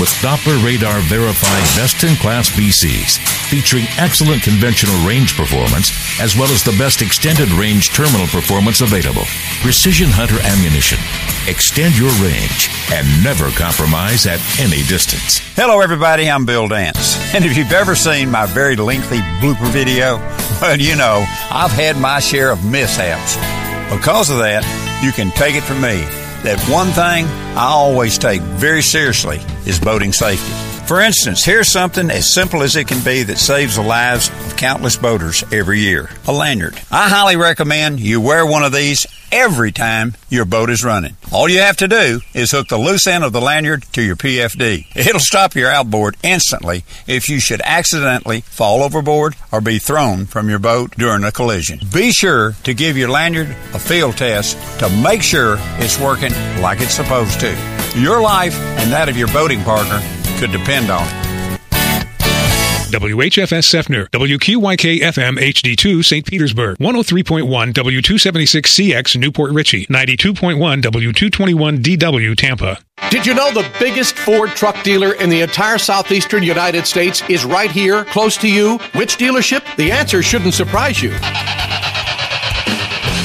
with Doppler radar verified best in class BCs, featuring excellent conventional range performance as well as the best extended range terminal performance available. Precision Hunter ammunition. Extend your range and never compromise at any distance. Hello, everybody. I'm Bill Dance. And if you've ever seen my very lengthy blooper video, well, you know, I've had my share of mishaps. Because of that, you can take it from me that one thing I always take very seriously is boating safety. For instance, here's something as simple as it can be that saves the lives of countless boaters every year a lanyard. I highly recommend you wear one of these every time your boat is running. All you have to do is hook the loose end of the lanyard to your PFD. It'll stop your outboard instantly if you should accidentally fall overboard or be thrown from your boat during a collision. Be sure to give your lanyard a field test to make sure it's working like it's supposed to. Your life and that of your boating partner could depend on it. WHFS Seffner, WQYK FM HD2 St. Petersburg, 103.1 W276CX New Port Richey, 92.1 W221 DW Tampa. Did you know the biggest Ford truck dealer in the entire southeastern United States is right here, close to you? Which dealership? The answer shouldn't surprise you.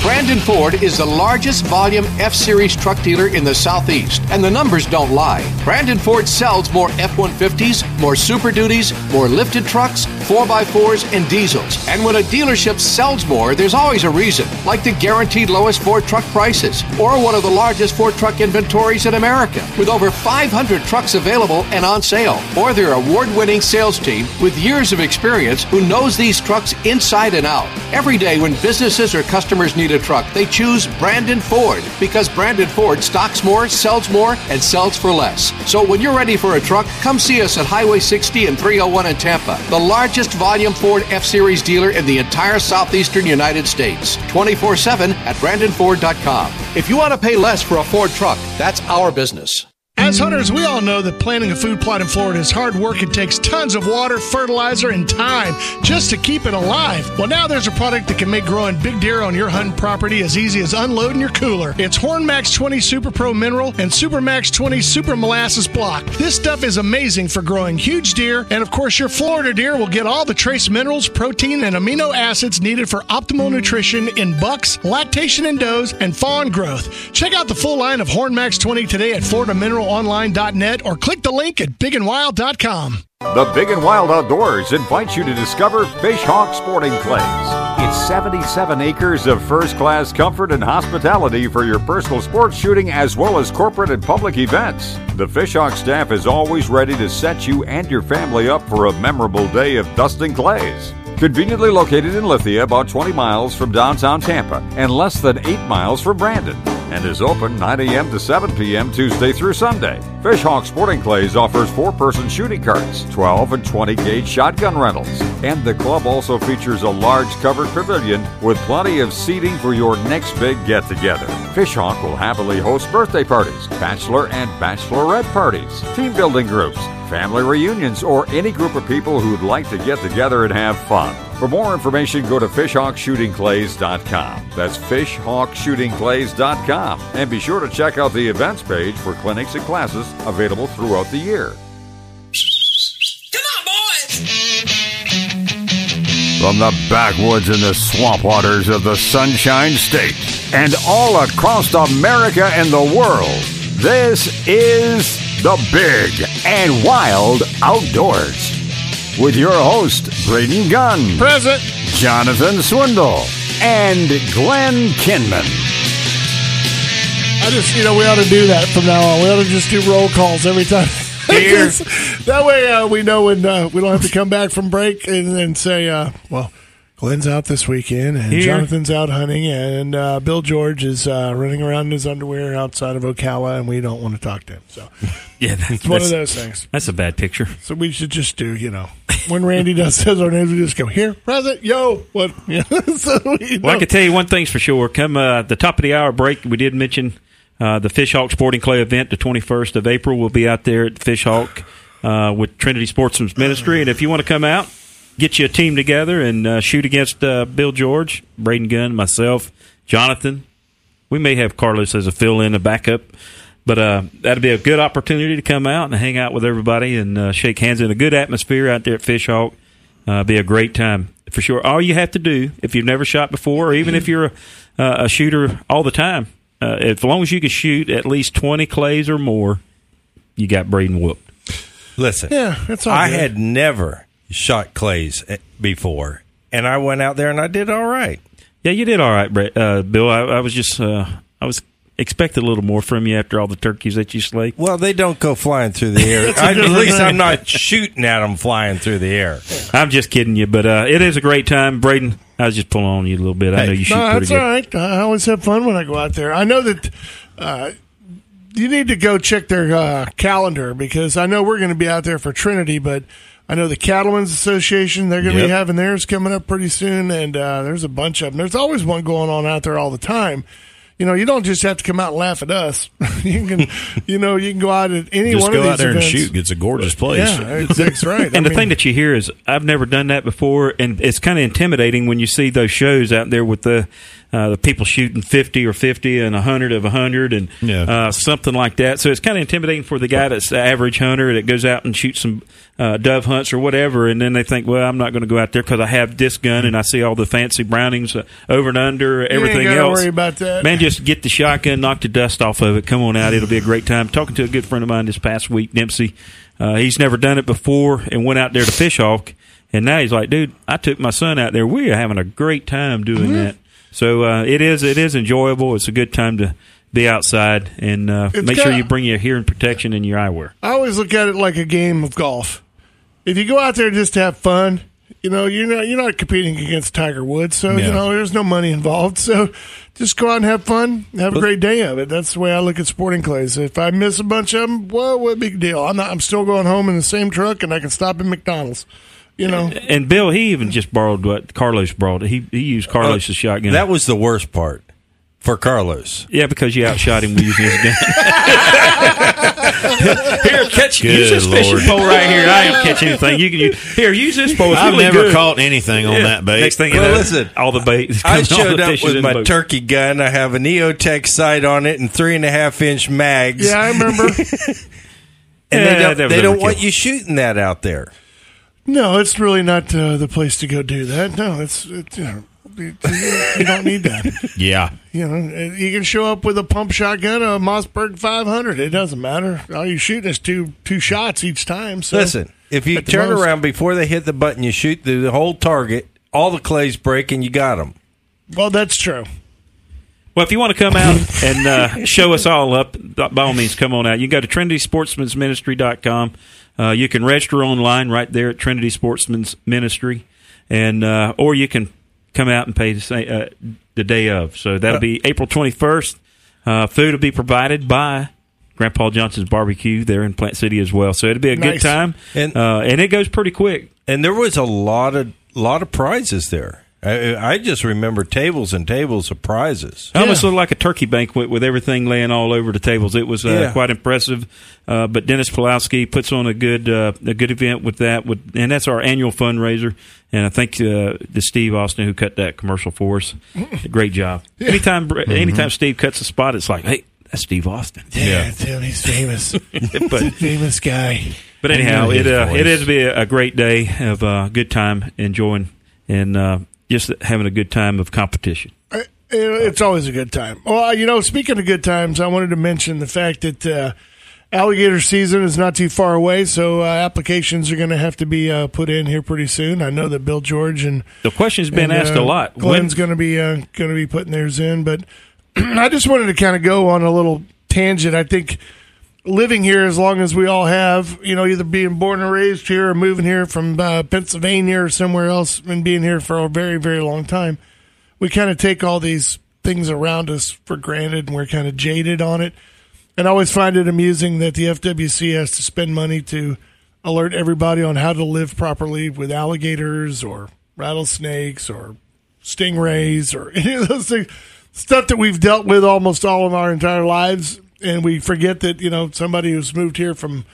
Brandon Ford is the largest volume F Series truck dealer in the Southeast, and the numbers don't lie. Brandon Ford sells more F 150s, more Super Duties, more lifted trucks, 4x4s, and diesels. And when a dealership sells more, there's always a reason, like the guaranteed lowest Ford truck prices, or one of the largest Ford truck inventories in America, with over 500 trucks available and on sale, or their award winning sales team with years of experience who knows these trucks inside and out. Every day when businesses or customers need a truck, they choose Brandon Ford because Brandon Ford stocks more, sells more, and sells for less. So when you're ready for a truck, come see us at Highway 60 and 301 in Tampa, the largest volume Ford F Series dealer in the entire southeastern United States. 24 7 at BrandonFord.com. If you want to pay less for a Ford truck, that's our business. As hunters, we all know that planting a food plot in Florida is hard work and takes tons of water, fertilizer, and time just to keep it alive. Well, now there's a product that can make growing big deer on your hunting property as easy as unloading your cooler. It's Hornmax 20 Super Pro Mineral and Supermax 20 Super Molasses Block. This stuff is amazing for growing huge deer, and of course, your Florida deer will get all the trace minerals, protein, and amino acids needed for optimal nutrition in bucks, lactation in does, and fawn growth. Check out the full line of Hornmax 20 today at Florida Mineral BigAndWildOnline.net or click the link at BigAndWild.com. The Big and Wild Outdoors invites you to discover Fishhawk Sporting Clays. It's 77 acres of first class comfort and hospitality for your personal sports shooting as well as corporate and public events. The Fishhawk staff is always ready to set you and your family up for a memorable day of dusting clays. Conveniently located in Lithia, about 20 miles from downtown Tampa and less than 8 miles from Brandon and is open 9 a.m. to 7 p.m. Tuesday through Sunday. Fishhawk Sporting Clays offers four person shooting carts, 12 and 20 gauge shotgun rentals, and the club also features a large covered pavilion with plenty of seating for your next big get together. Fishhawk will happily host birthday parties, bachelor and bachelorette parties, team building groups, family reunions, or any group of people who'd like to get together and have fun. For more information, go to fishhawkshootingclays.com. That's fishhawkshootingclays.com. And be sure to check out the events page for clinics and classes available throughout the year. Come on, boys! From the backwoods and the swamp waters of the Sunshine State and all across America and the world, this is the Big and Wild Outdoors with your host, Braden Gunn, Present, Jonathan Swindle, and Glenn Kinman. I just, you know, we ought to do that from now on. We ought to just do roll calls every time. That way uh, we know when uh, we don't have to come back from break and then say, uh, well, Glenn's out this weekend and Here. Jonathan's out hunting and uh, Bill George is uh, running around in his underwear outside of Ocala and we don't want to talk to him. So Yeah, that's, it's one of those things. That's a bad picture. So we should just do, you know, when Randy does says our names, we just go here, present, yo, what? Yeah. so we Well, I can tell you one thing's for sure. Come uh, the top of the hour break, we did mention uh, the Fishhawk Sporting Clay event, the 21st of April. We'll be out there at Fishhawk uh, with Trinity Sportsman's Ministry. And if you want to come out, get you a team together and uh, shoot against uh, Bill George, Braden Gunn, myself, Jonathan. We may have Carlos as a fill in, a backup. but uh, that'd be a good opportunity to come out and hang out with everybody and uh, shake hands in a good atmosphere out there at Fishhawk. Uh, be a great time for sure. All you have to do, if you've never shot before, or even if you're a, uh, a shooter all the time, uh, as long as you can shoot at least 20 clays or more, you got Braden whooped. Listen, Yeah, that's all I good. had never shot clays eh, before, and I went out there and I did all right. Yeah, you did all right, Brett, uh, Bill. I, I was just, uh, I was expecting a little more from you after all the turkeys that you slayed. Well, they don't go flying through the air. I, at least I'm not shooting at them flying through the air. I'm just kidding you, but uh, it is a great time, Braden. I was just pulling on you a little bit. I know you shoot no, pretty that's good. all right. I always have fun when I go out there. I know that uh, you need to go check their uh, calendar because I know we're going to be out there for Trinity, but I know the Cattlemen's Association they're going to Yep. be having theirs coming up pretty soon, and uh, there's a bunch of them. There's always one going on out there all the time. You know, you don't just have to come out and laugh at us. you can, you know, you can go out at any Just one of these Just go out there events. and shoot. It's a gorgeous place. Yeah, that's, right. And I the mean, thing that you hear is, I've never done that before, and it's kind of intimidating when you see those shows out there with the uh, the people shooting fifty or fifty and hundred of hundred and Yeah. uh, something like that. So it's kind of intimidating for the guy that's the average hunter that goes out and shoots some uh, dove hunts or whatever, and then they think, well, I'm not going to go out there because I have this gun and I see all the fancy Brownings uh, over and under everything else. worry about that. Man, just get the shotgun, knock the dust off of it. Come on out; it'll be a great time. Talking to a good friend of mine this past week, Dempsey. Uh, he's never done it before and went out there to Fishhawk, and now he's like, "Dude, I took my son out there. We are having a great time doing Mm-hmm. that." So uh, it is it is enjoyable. It's a good time to be outside and uh, make sure kinda- you bring your hearing protection and your eyewear. I always look at it like a game of golf. If you go out there just to have fun, you know, you're not you're not competing against Tiger Woods, so you know there's no money involved. So just go out and have fun, have a great day of it. That's the way I look at sporting clays. If I miss a bunch of them, well, what big deal? I'm not. I'm still going home in the same truck, and I can stop at McDonald's. You know, And Bill, he even just borrowed what Carlos brought. He he used uh, Carlos's shotgun. That was the worst part for Carlos. yeah, because you outshot him with using his gun. here, catch use Good this fishing pole right here. I ain't catch anything. You can use, here use this pole. It's I've really never good. caught anything on Yeah. that bait. Next thing you Well, know, listen, all the bait. I coming, all showed up with my boat. turkey gun. I have a EOTech sight on it and three and a half inch mags. yeah, I remember. and Yeah, they don't, they don't want you shooting that out there. No, it's really not uh, the place to go do that. No, it's, it's you know. You you don't need that. Yeah. You know, you can show up with a pump shotgun, a Mossberg 500. It doesn't matter. All you shoot is two two shots each time. So Listen, if you At turn most. around before they hit the button, you shoot the, the whole target, all the clays break, and you got them. well, that's true. Well, if you want to come out and uh, show us all up, by all means, come on out. You can go to trinitysportsmansministry.com. Uh, you can register online right there at Trinity Sportsman's Ministry, and uh, or you can come out and pay the, sa- uh, the day of. So that'll be April 21st. Uh, food will be provided by Grandpa Johnson's Barbecue there in Plant City as well. So it'll be a good time, And- uh, and it goes pretty quick. And there was a lot of lot of prizes there. I, I just remember tables and tables of prizes. It almost looked like a turkey banquet with everything laying all over the tables. It was uh, Yeah. quite impressive. Uh, but Dennis Pulowski puts on a good uh, a good event with that, with, and that's our annual fundraiser. And I think uh, the Steve Austin who cut that commercial for us, great job. Anytime anytime Steve cuts a spot, it's like, hey, that's Steve Austin. Yeah, it's him. He's famous. but famous guy. but anyhow, it uh, voice. it is be a, a great day of uh, good time, enjoying, and uh, just having a good time of competition. Uh, It's always a good time. Well, you know, speaking of good times, I wanted to mention the fact that uh, alligator season is not too far away, so uh, applications are going to have to be uh, put in here pretty soon. I know that Bill George and The question's been and, asked uh, a lot. Glenn's going to be uh, going to be putting theirs in, but I just wanted to kind of go on a little tangent. I think living here as long as we all have, you know, either being born and raised here or moving here from uh, Pennsylvania or somewhere else and being here for a very very long time, we kind of take all these things around us for granted and we're kind of jaded on it. And I always find it amusing that the FWC has to spend money to alert everybody on how to live properly with alligators or rattlesnakes or stingrays or any of those things. Stuff that we've dealt with almost all of our entire lives. And we forget that, you know, somebody who's moved here from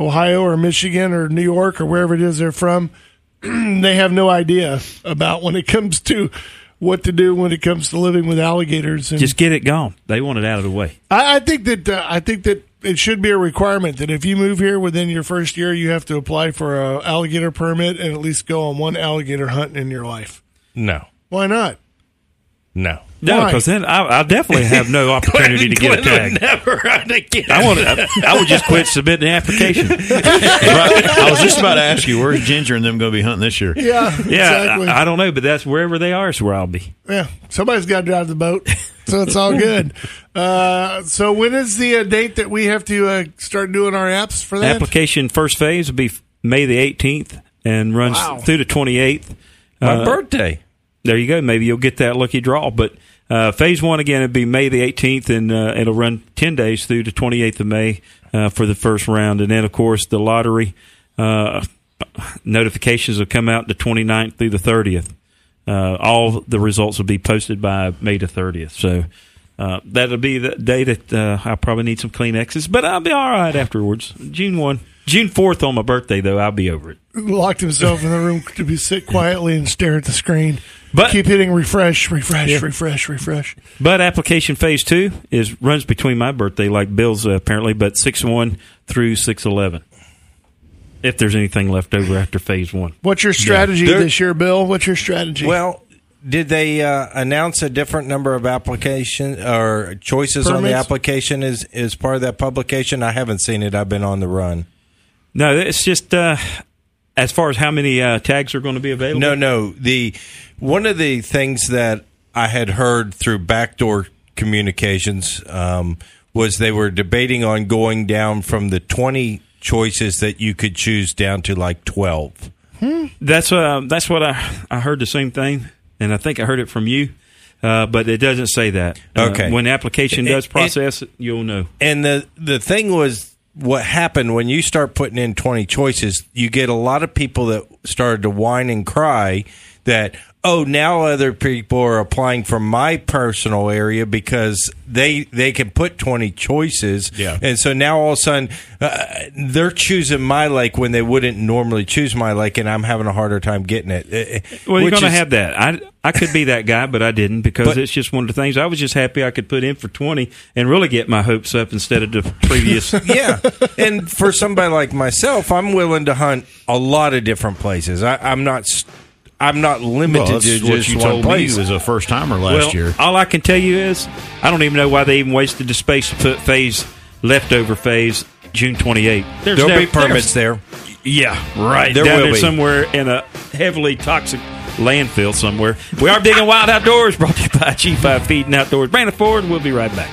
Ohio or Michigan or New York or wherever it is they're from, they have no idea about when it comes to what to do when it comes to living with alligators. And Just get it gone. They want it out of the way. I, I think that uh, I think that it should be a requirement that if you move here within your first year, you have to apply for a alligator permit and at least go on one alligator hunt in your life. No, Why not? No. No, because then I, I definitely have no opportunity to get a Glenn would tag. Never run again. I want to. I would just quit submitting the application. Right. I was just about to ask you, where's Ginger and them going to be hunting this year? Yeah, Yeah, exactly. I, I don't know, but that's wherever they are is where I'll be. yeah, somebody's got to drive the boat, so it's all good. Uh, so when is the uh, date that we have to uh, start doing our apps for that? Application first phase will be May the 18th and runs Wow. through the 28th. My Uh, birthday. There you go. Maybe you'll get that lucky draw. But uh, phase one again would be May the 18th, and uh, it'll run 10 days through the 28th of May uh, for the first round. And then, of course, the lottery uh, notifications will come out the 29th through the 30th. Uh, all the results will be posted by May the 30th. So uh, that'll be the day that I'll probably need some Kleenexes, but I'll be all right afterwards. June 1. June 4th on my birthday, though, I'll be over it. Locked himself in the room to be sit quietly and stare at the screen. But- keep hitting refresh, refresh, refresh, refresh. But application phase two is runs between my birthday, like Bill's uh, apparently, but six one through six eleven. If there's anything left over after phase one, What's your strategy There- this year, Bill? What's your strategy? Well, did they uh, announce a different number of application or choices on the application as as part of that publication? I haven't seen it. I've been on the run. no, it's just uh, as far as how many uh, tags are going to be available. No, no. The one of the things that I had heard through backdoor communications um, was they were debating on going down from the twenty choices that you could choose down to like twelve. that's uh, that's what I I heard the same thing, and I think I heard it from you. Uh, but it doesn't say that. Uh, Okay. when the application does It- it- process, it, you'll know. And the the thing was what happened when you start putting in 20 choices, you get a lot of people that started to whine and cry that oh now other people are applying for my personal area because they they can put 20 choices Yeah. and so now all of a sudden uh, they're choosing my lake when they wouldn't normally choose my lake and I'm having a harder time getting it Uh, Well, you're going to have that. I I could be that guy, but I didn't because But- it's just one of the things. I was just happy I could put in for twenty and really get my hopes up instead of the previous. yeah, and for somebody like myself, I'm willing to hunt a lot of different places. I, I'm not. s- I'm not limited Well, that's to what just you one told me place. as a first timer last well, year. all I can tell you is I don't even know why they even wasted the space to put phase leftover phase June 28th. There's There'll no- be permits there. Yeah, right. There Down will there be. somewhere in a heavily toxic landfill somewhere. We are digging wild outdoors. Brought to you by G5 Feed and Outdoors. Brandon Ford. We'll be right back.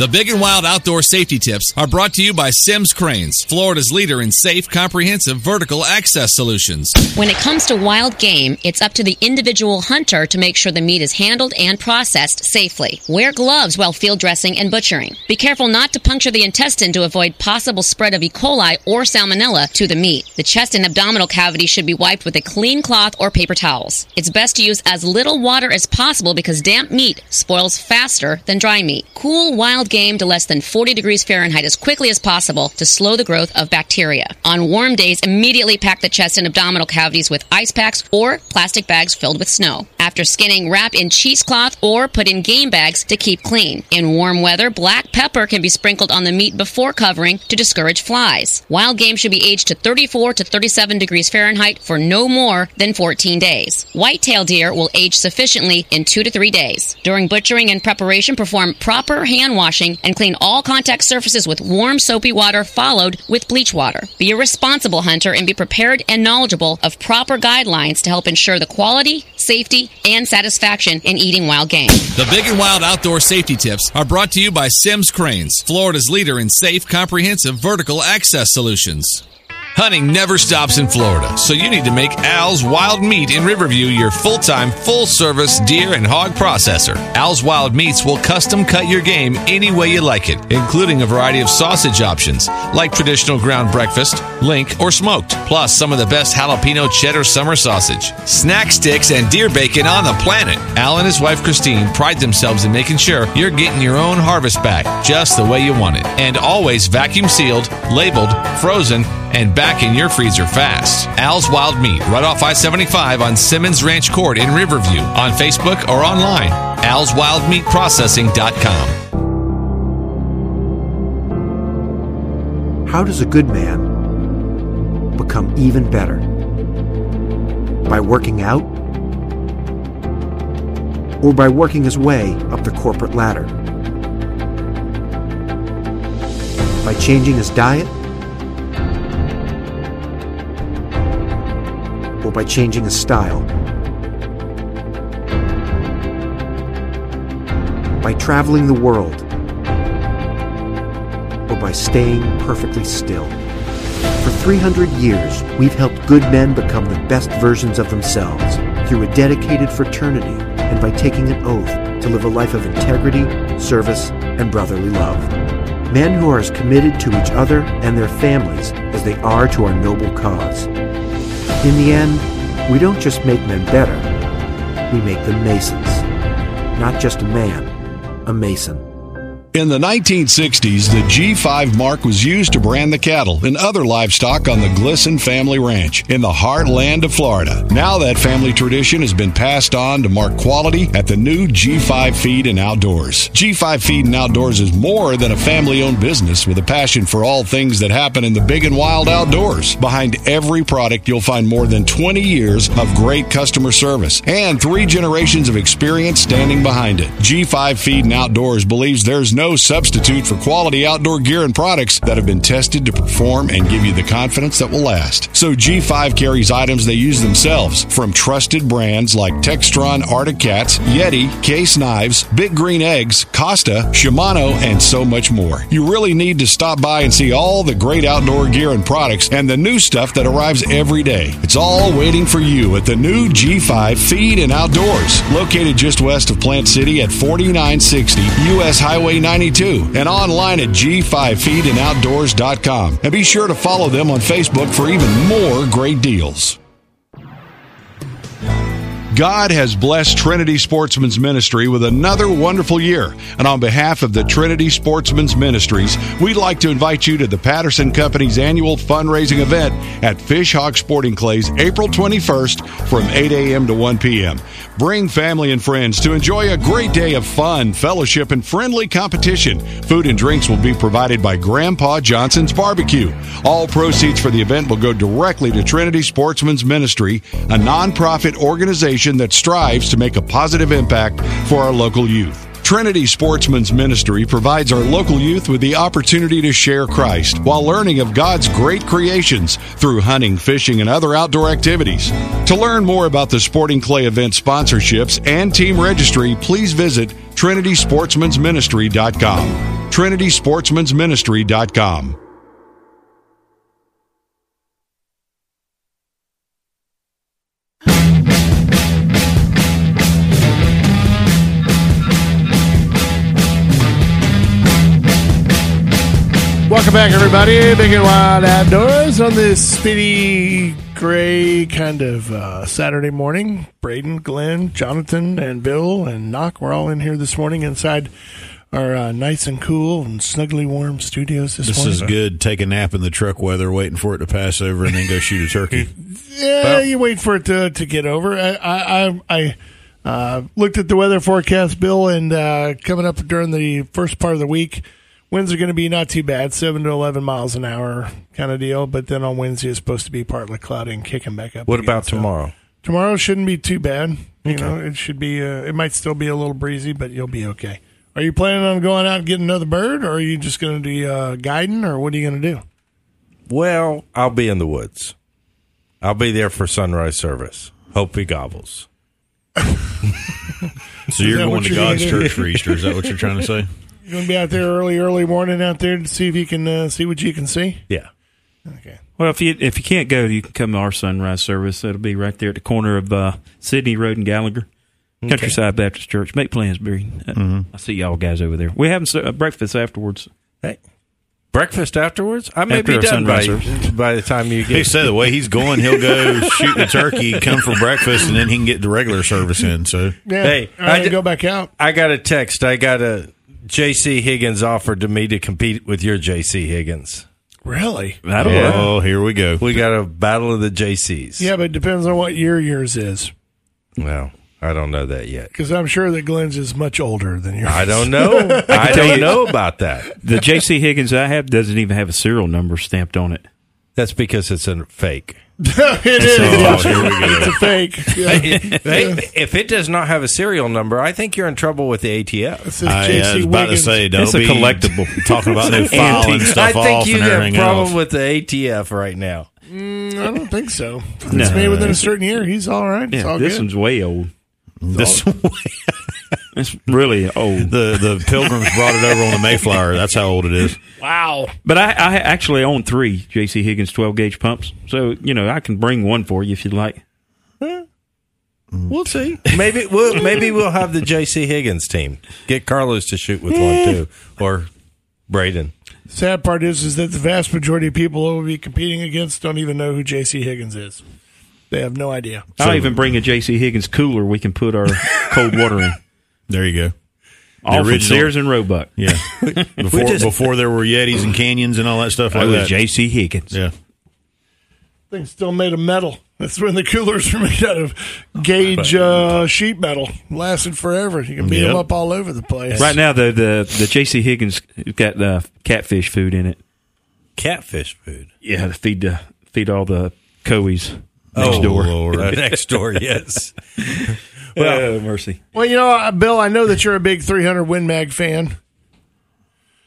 The Big and Wild Outdoor Safety Tips are brought to you by Sims Cranes, Florida's leader in safe, comprehensive vertical access solutions. When it comes to wild game, it's up to the individual hunter to make sure the meat is handled and processed safely. Wear gloves while field dressing and butchering. Be careful not to puncture the intestine to avoid possible spread of E. coli or salmonella to the meat. The chest and abdominal cavity should be wiped with a clean cloth or paper towels. It's best to use as little water as possible because damp meat spoils faster than dry meat. Cool wild game to less than 40 degrees Fahrenheit as quickly as possible to slow the growth of bacteria. On warm days, immediately pack the chest and abdominal cavities with ice packs or plastic bags filled with snow. After skinning, wrap in cheesecloth or put in game bags to keep clean. In warm weather, black pepper can be sprinkled on the meat before covering to discourage flies. Wild game should be aged to 34 to 37 degrees Fahrenheit for no more than 14 days. Whitetail deer will age sufficiently in 2 to 3 days. During butchering and preparation, perform proper hand washing and clean all contact surfaces with warm soapy water followed with bleach water. Be a responsible hunter and be prepared and knowledgeable of proper guidelines to help ensure the quality, safety, and satisfaction in eating wild game. The Big and Wild Outdoor Safety Tips are brought to you by Sims Cranes, Florida's leader in safe, comprehensive vertical access solutions. Hunting never stops in Florida, so you need to make Al's Wild Meat in Riverview your full time, full service deer and hog processor. Al's Wild Meats will custom cut your game any way you like it, including a variety of sausage options, like traditional ground breakfast, link, or smoked, plus some of the best jalapeno cheddar summer sausage, snack sticks, and deer bacon on the planet. Al and his wife Christine pride themselves in making sure you're getting your own harvest back just the way you want it, and always vacuum sealed, labeled, frozen, and back in your freezer fast. Al's Wild Meat, right off I 75 on Simmons Ranch Court in Riverview, on Facebook or online. Al'sWildMeatProcessing.com. How does a good man become even better? By working out? Or by working his way up the corporate ladder? By changing his diet? By changing his style? By traveling the world? Or by staying perfectly still? For 300 years, we've helped good men become the best versions of themselves through a dedicated fraternity and by taking an oath to live a life of integrity, service, and brotherly love. Men who are as committed to each other and their families as they are to our noble cause. In the end, we don't just make men better, we make them masons. Not just a man, a mason. In the 1960s, the G5 mark was used to brand the cattle and other livestock on the Glisson family ranch in the heartland of Florida. Now that family tradition has been passed on to mark quality at the new G5 Feed and Outdoors. G5 Feed and Outdoors is more than a family owned business with a passion for all things that happen in the big and wild outdoors. Behind every product, you'll find more than 20 years of great customer service and three generations of experience standing behind it. G5 Feed and Outdoors believes there's no no substitute for quality outdoor gear and products that have been tested to perform and give you the confidence that will last. So G5 carries items they use themselves from trusted brands like Textron Arctic Cats, Yeti, Case Knives, Big Green Eggs, Costa, Shimano, and so much more. You really need to stop by and see all the great outdoor gear and products and the new stuff that arrives every day. It's all waiting for you at the new G5 Feed and Outdoors, located just west of Plant City at 4960 US Highway 9 92 and online at g5feedandoutdoors.com. And be sure to follow them on Facebook for even more great deals. God has blessed Trinity Sportsman's Ministry with another wonderful year. And on behalf of the Trinity Sportsman's Ministries, we'd like to invite you to the Patterson Company's annual fundraising event at Fishhawk Sporting Clays April 21st from 8 a.m. to 1 p.m. Bring family and friends to enjoy a great day of fun, fellowship, and friendly competition. Food and drinks will be provided by Grandpa Johnson's Barbecue. All proceeds for the event will go directly to Trinity Sportsman's Ministry, a nonprofit organization that strives to make a positive impact for our local youth. Trinity Sportsman's Ministry provides our local youth with the opportunity to share Christ while learning of God's great creations through hunting, fishing, and other outdoor activities. To learn more about the Sporting Clay event sponsorships and team registry, please visit TrinitySportsman'sMinistry.com. TrinitySportsman'sMinistry.com. Welcome back, everybody. Big and Wild Outdoors on this spitty, gray kind of uh, Saturday morning. Braden, Glenn, Jonathan, and Bill and Knock, we're all in here this morning inside our uh, nice and cool and snugly warm studios this, This morning. is good. Take a nap in the truck weather, waiting for it to pass over, and then go shoot a turkey. Yeah, you wait for it to, to get over. I I, I, I uh, looked at the weather forecast, Bill, and uh, coming up during the first part of the week, winds are going to be not too bad, seven to eleven miles an hour kind of deal. But then on Wednesday, it's supposed to be partly cloudy and kicking back up. What again. about So tomorrow? Tomorrow shouldn't be too bad. You know, it should be. Uh, it might still be a little breezy, but you'll be okay. Are you planning on going out and getting another bird, or are you just going to be uh, guiding, or what are you going to do? Well, I'll be in the woods. I'll be there for sunrise service. Hope he gobbles. So you're going to God's church for Easter? Is that what you're trying to say? You going to be out there early, early morning out there to see if you can uh, see what you can see? Yeah. Okay. Well, if you if you can't go, you can come to our sunrise service. It'll be right there at the corner of uh, Sydney Road and Gallagher, Countryside Baptist Church. Make plans, Barry. Uh, I see y'all guys over there. We're having s- uh, breakfast afterwards. Hey, breakfast afterwards? I may After be done by, service. by the time you get. He get. said the way he's going, he'll go shoot the turkey, come for breakfast, and then he can get the regular service in. So Yeah. Hey, All right, I d- go back out. I got a text. I got a J.C. Higgins offered to me to compete with your J.C. Higgins. Really? That'll Yeah. work. Oh, here we go. We got a battle of the JCs. Yeah, but it depends on what year yours is. Well, I don't know that yet. Because I'm sure that Glenn's is much older than yours. I don't know. I tell don't you- know about that. The JC Higgins I have doesn't even have a serial number stamped on it. That's because it's a fake. it is. Oh, here. It's a fake. Yeah. Hey, if it does not have a serial number, I think you're in trouble with the ATF. It I, JC I was about to say, don't It's a collectible. talking about them filing stuff I think you and have a problem else. with the ATF right now. Mm, I don't think so. If No. It's made within a certain year. He's all right. It's Yeah, all this good. one's way old. This It's really old. the the Pilgrims brought it over on the Mayflower. That's how old it is. wow. But I, I actually own three JC Higgins 12 gauge pumps. So, you know, I can bring one for you if you'd like. Hmm. We'll see. Maybe we'll maybe we'll have the JC Higgins team. Get Carlos to shoot with one too, eh. or Braden. Sad part is, is that the vast majority of people who will be competing against don't even know who J.C. Higgins is. They have no idea. I'll even bring a JC Higgins cooler we can put our cold water in. There you go. All from original- Sears and Roebuck. Yeah. Before just- before there were Yetis and canyons and all that stuff That like was that. JC Higgins. Yeah. Things still made of metal. That's when the coolers were made out of gauge uh, sheet metal. Lasted forever. You can beat them Yep. up all over the place. Right now, the, the, the JC Higgins got uh, catfish food in it. Catfish food. Yeah, to feed the, feed all the coeys next oh, door. Lord. Next door, yes. Well, mercy. Well, you know, uh, Bill, I know that you're a big 300 Win Mag fan.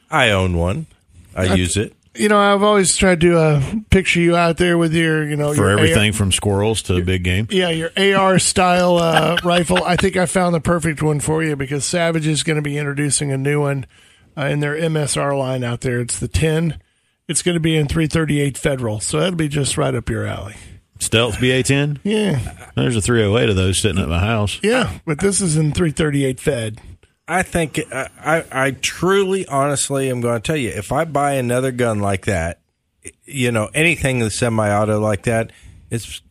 I own one. I use it. You know, I've always tried to uh, picture you out there with your, you know, For your everything from squirrels to big game. Yeah, your AR style uh, rifle. I think I found the perfect one for you because Savage is going to be introducing a new one uh, in their MSR line out there. It's the 10. It's going to be in 338 Federal, so that'll be just right up your alley. Stealth BA 10? Yeah. There's a 308 of those sitting at my house. Yeah, but this is in 338 Fed. I think I, I, I truly, honestly, am going to tell you if I buy another gun like that, you know, anything that's semi-auto like that, it's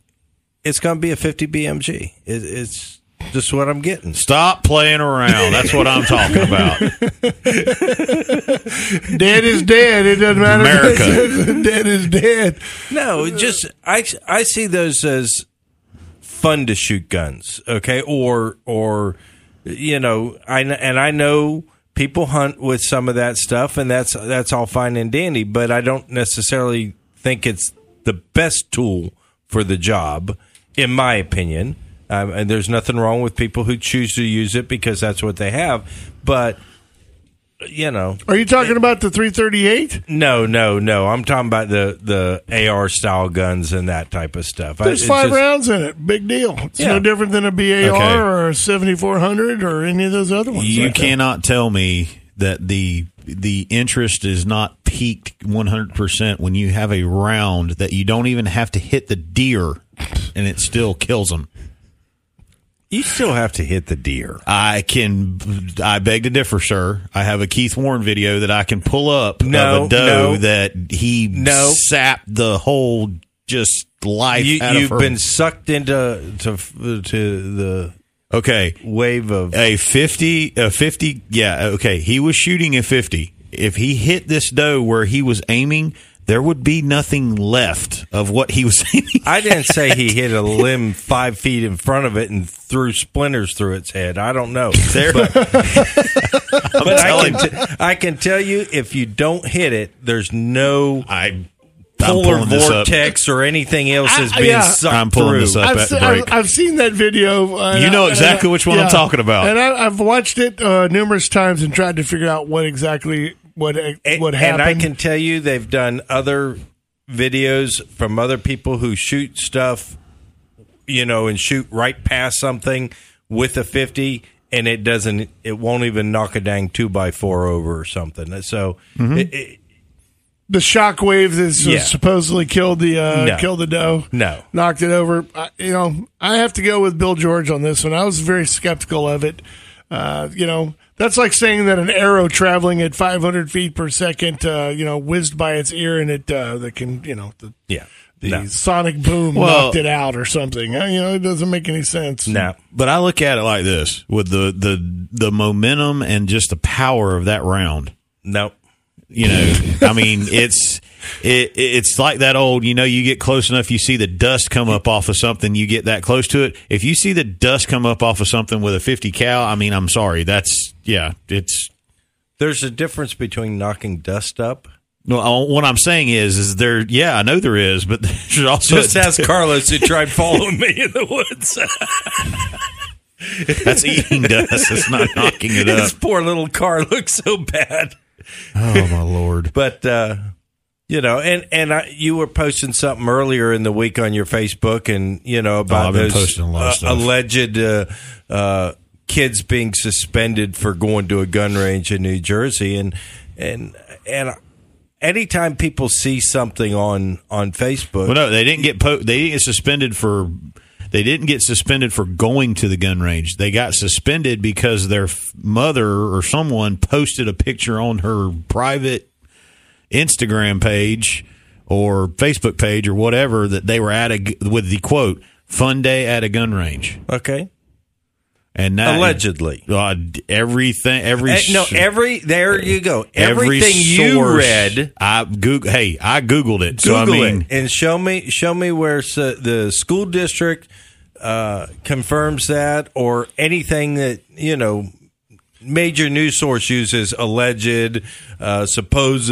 it's going to be a 50 BMG. It, it's just what I'm getting. Stop playing around. That's what I'm talking about. Dead is dead. It doesn't matter. America. dead is dead. No, just I I see those as fun to shoot guns, okay? Or or you know, I and I know people hunt with some of that stuff and that's that's all fine and dandy, but I don't necessarily think it's the best tool for the job in my opinion. Um, and there's nothing wrong with people who choose to use it because that's what they have, but you know, Are you talking about the 338? no, no, no. I'm talking about the the AR style guns and that type of stuff. There's it's five just- rounds in it. Big deal. It's Yeah. no different than a BAR Okay. or a 7400 or any of those other ones. You like that. cannot tell me that the the interest is not peaked 100% when you have a round that you don't even have to hit the deer and it still kills them. You still have to hit the deer. I can. I beg to differ, sir. I have a Keith Warren video that I can pull up No, of a doe no. that he No. sapped the whole just life. You, her. been sucked into to to the okay wave of a fifty. A fifty. Yeah. Okay. He was shooting a fifty. If he hit this doe where he was aiming, there would be nothing left of what he was aiming. I didn't say he hit a limb five feet in front of it and threw splinters through its head. I don't know. There- but but I, can t- I can tell you if you don't hit it, there's no I. polar pulling this up. vortex or anything else I- is being yeah. sucked I'm pulling through. this up. I've, at se- break. I've, I've seen that video. uh, You and know I- exactly which one I'm talking about. And I, I've watched it uh, numerous times and tried to figure out what exactly what And- what and. I can tell you they've done other videos from other people who shoot stuff, you know, and shoot right past something with a 50 and it doesn't it won't even knock a dang 2 by 4 over or something. So Mm-hmm. it, it, the shockwave that Yeah. supposedly killed the uh, No. killed the doe. No. knocked it over. I, you know, I have to go with Bill George on this one. I was very skeptical of it. Uh, you know, that's like saying that an arrow traveling at 500 feet per second, uh, you know, whizzed by its ear and it uh, that can, you know, the, yeah. the No. sonic boom Well- knocked it out or something. Uh, You know, it doesn't make any sense. No. But I look at it like this: with the the the momentum and just the power of that round. No. You know, I mean, it's it, it's like that old, you know, you get close enough, you see the dust come up off of something, you get that close to it. If you see the dust come up off of something with a 50 cal, I mean, I'm sorry. That's, yeah, it's. There's a difference between knocking dust up. No, what I'm saying is, is there? Yeah, I know there is, but there's also Just ask Carlos who tried following me in the woods. That's eating dust. It's not knocking it His up. poor little car looks so bad. Oh my lord! But uh, you know, and and I, you were posting something earlier in the week on your Facebook, and you know about Oh, those posting a lot of uh, alleged uh, uh, kids being suspended for going to a gun range in New Jersey, and and and anytime people see something on on Facebook, Well, no, they didn't get po- they didn't get suspended for they didn't get suspended for going to the gun range. They got suspended because their mother or someone posted a picture on her private Instagram page or Facebook page or whatever that they were at a with the quote "fun day at a gun range." Okay. And now, Allegedly. uh, everything, every Eh, no, every there you go. every Everything you read, I Goog- Hey, I googled it. so I Google mean, it and show me show me where s- the school district uh, confirms that, or anything that you know major news source uses alleged, uh, supposed,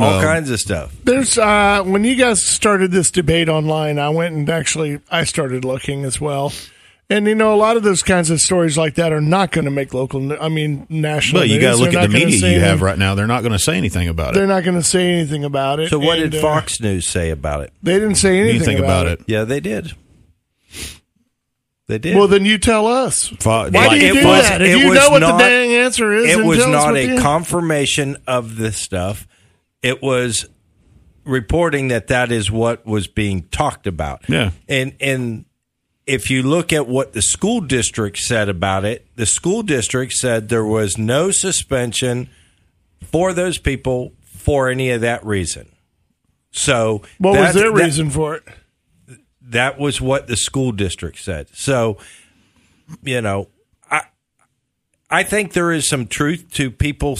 all kinds of stuff. There's uh, when you guys started this debate online, I went and actually I started looking as well. And you know, a lot of those kinds of stories like that are not going to make local. I mean, national. But you got to look They're at the media you have anything- right now. They're not going to say anything about it. They're not going to say anything about it. So, what And, did uh, Fox News say about it? They didn't say anything, Anything about it? Yeah, they did. They did. Well, then you tell us. Fo- Why do you It do was- that? If you know what not- the dang answer is, it then was tell us not what a the- confirmation of this stuff. It was reporting that that is what was being talked about. Yeah. and and if you look at what the school district said about it, the school district said there was no suspension for those people for any of that reason. So What was their that- reason for it? that was what the school district said. So, you know, I I think there is some truth to people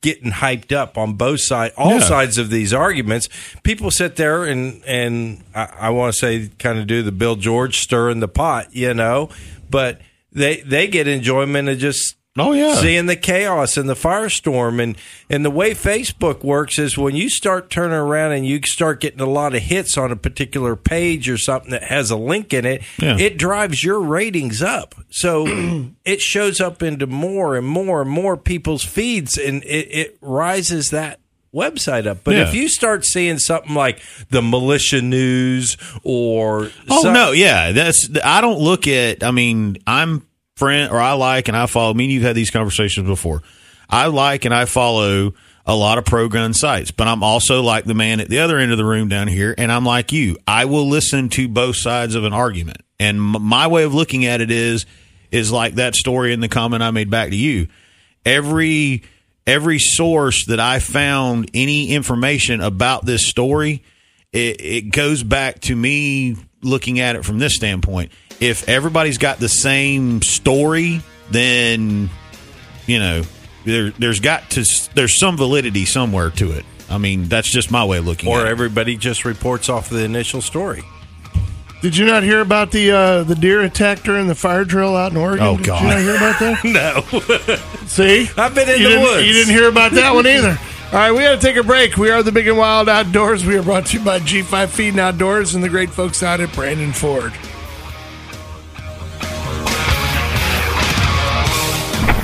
getting hyped up on both sides, all Yeah. sides of these arguments. People sit there and and I, I want to say kind of do the Bill George stir in the pot, you know, but they they get enjoyment of just Oh yeah. seeing the chaos and the firestorm and and the way Facebook works is when you start turning around and you start getting a lot of hits on a particular page or something that has a link in it, Yeah. it drives your ratings up. So it shows up into more and more and more people's feeds and it, it rises that website up. But Yeah. if you start seeing something like the militia news or Oh some- no, yeah. That's I don't look at. I mean, I'm friend or I like and I follow. Me and you've had these conversations before. I like and I follow a lot of pro gun sites, but I'm also like the man at the other end of the room down here, and I'm like you. I will listen to both sides of an argument, and m- my way of looking at it is is like that story in the comment I made back to you. Every every source that I found any information about this story, it, it goes back to me looking at it from this standpoint. If everybody's got the same story, then you know there, there's got to there's some validity somewhere to it. I mean, that's just my way of looking or at it. everybody just reports off the initial story. Did you not hear about the uh, the deer attack during the fire drill out in Oregon? Oh, Did God. you not hear about that? No. See, I've been in you the woods. You didn't hear about that one either. All right, we got to take a break. We are the Big and Wild Outdoors. We are brought to you by G5 Feed and Outdoors and the great folks out at Brandon Ford.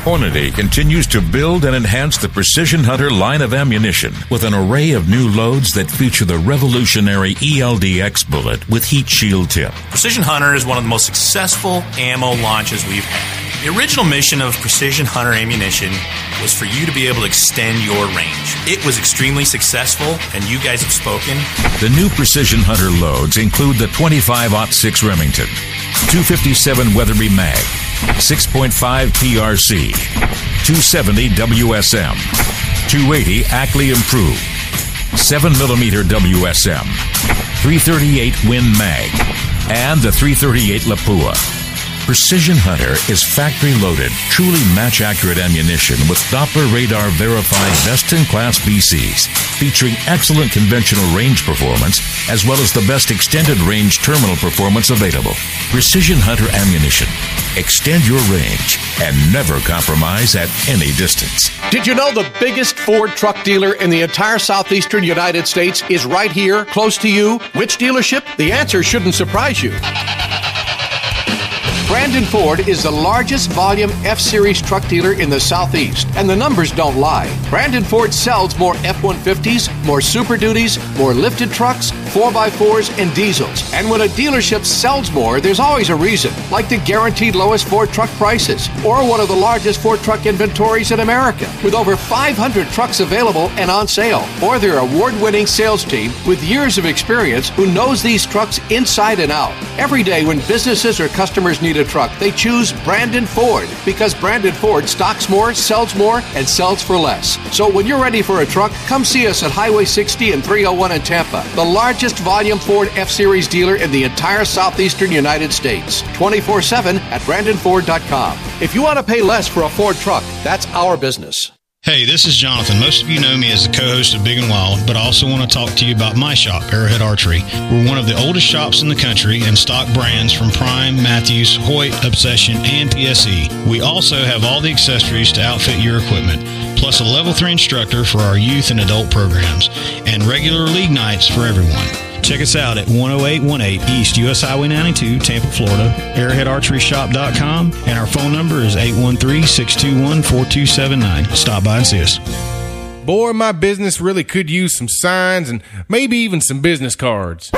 Hornady continues to build and enhance the Precision Hunter line of ammunition with an array of new loads that feature the revolutionary ELDX bullet with heat shield tip. Precision Hunter is one of the most successful ammo launches we've had. The original mission of Precision Hunter ammunition was for you to be able to extend your range. It was extremely successful, and you guys have spoken. The new Precision Hunter loads include the 25-06 Remington, 257 Weatherby Mag, 6.5 PRC, 270 WSM, 280 Ackley Improved, 7mm WSM, 338 Win Mag, and the 338 Lapua. Precision Hunter is factory loaded, truly match accurate ammunition with Doppler radar verified best in class BCs, featuring excellent conventional range performance as well as the best extended range terminal performance available. Precision Hunter ammunition. Extend your range and never compromise at any distance. Did you know the biggest Ford truck dealer in the entire southeastern United States is right here, close to you? Which dealership? The answer shouldn't surprise you. Brandon Ford is the largest volume F Series truck dealer in the Southeast, and the numbers don't lie. Brandon Ford sells more F 150s, more Super Duties, more lifted trucks, 4x4s, and diesels. And when a dealership sells more, there's always a reason, like the guaranteed lowest Ford truck prices, or one of the largest Ford truck inventories in America, with over 500 trucks available and on sale, or their award winning sales team with years of experience who knows these trucks inside and out. Every day when businesses or customers need a truck, they choose Brandon Ford because Brandon Ford stocks more, sells more, and sells for less. So when you're ready for a truck, come see us at Highway 60 and 301 in Tampa, the largest volume Ford F Series dealer in the entire southeastern United States. 24 7 at BrandonFord.com. If you want to pay less for a Ford truck, that's our business. Hey, this is Jonathan. Most of you know me as the co host of Big and Wild, but I also want to talk to you about my shop, Arrowhead Archery. We're one of the oldest shops in the country and stock brands from Prime, Mathews, Hoyt, Obsession, and PSE. We also have all the accessories to outfit your equipment, plus a level 3 instructor for our youth and adult programs, and regular league nights for everyone. Check us out at 10818 East US Highway 92, Tampa, Florida, arrowheadarcheryshop.com, and our phone number is 813 621 4279. Stop by and see us. Boy, my business really could use some signs and maybe even some business cards.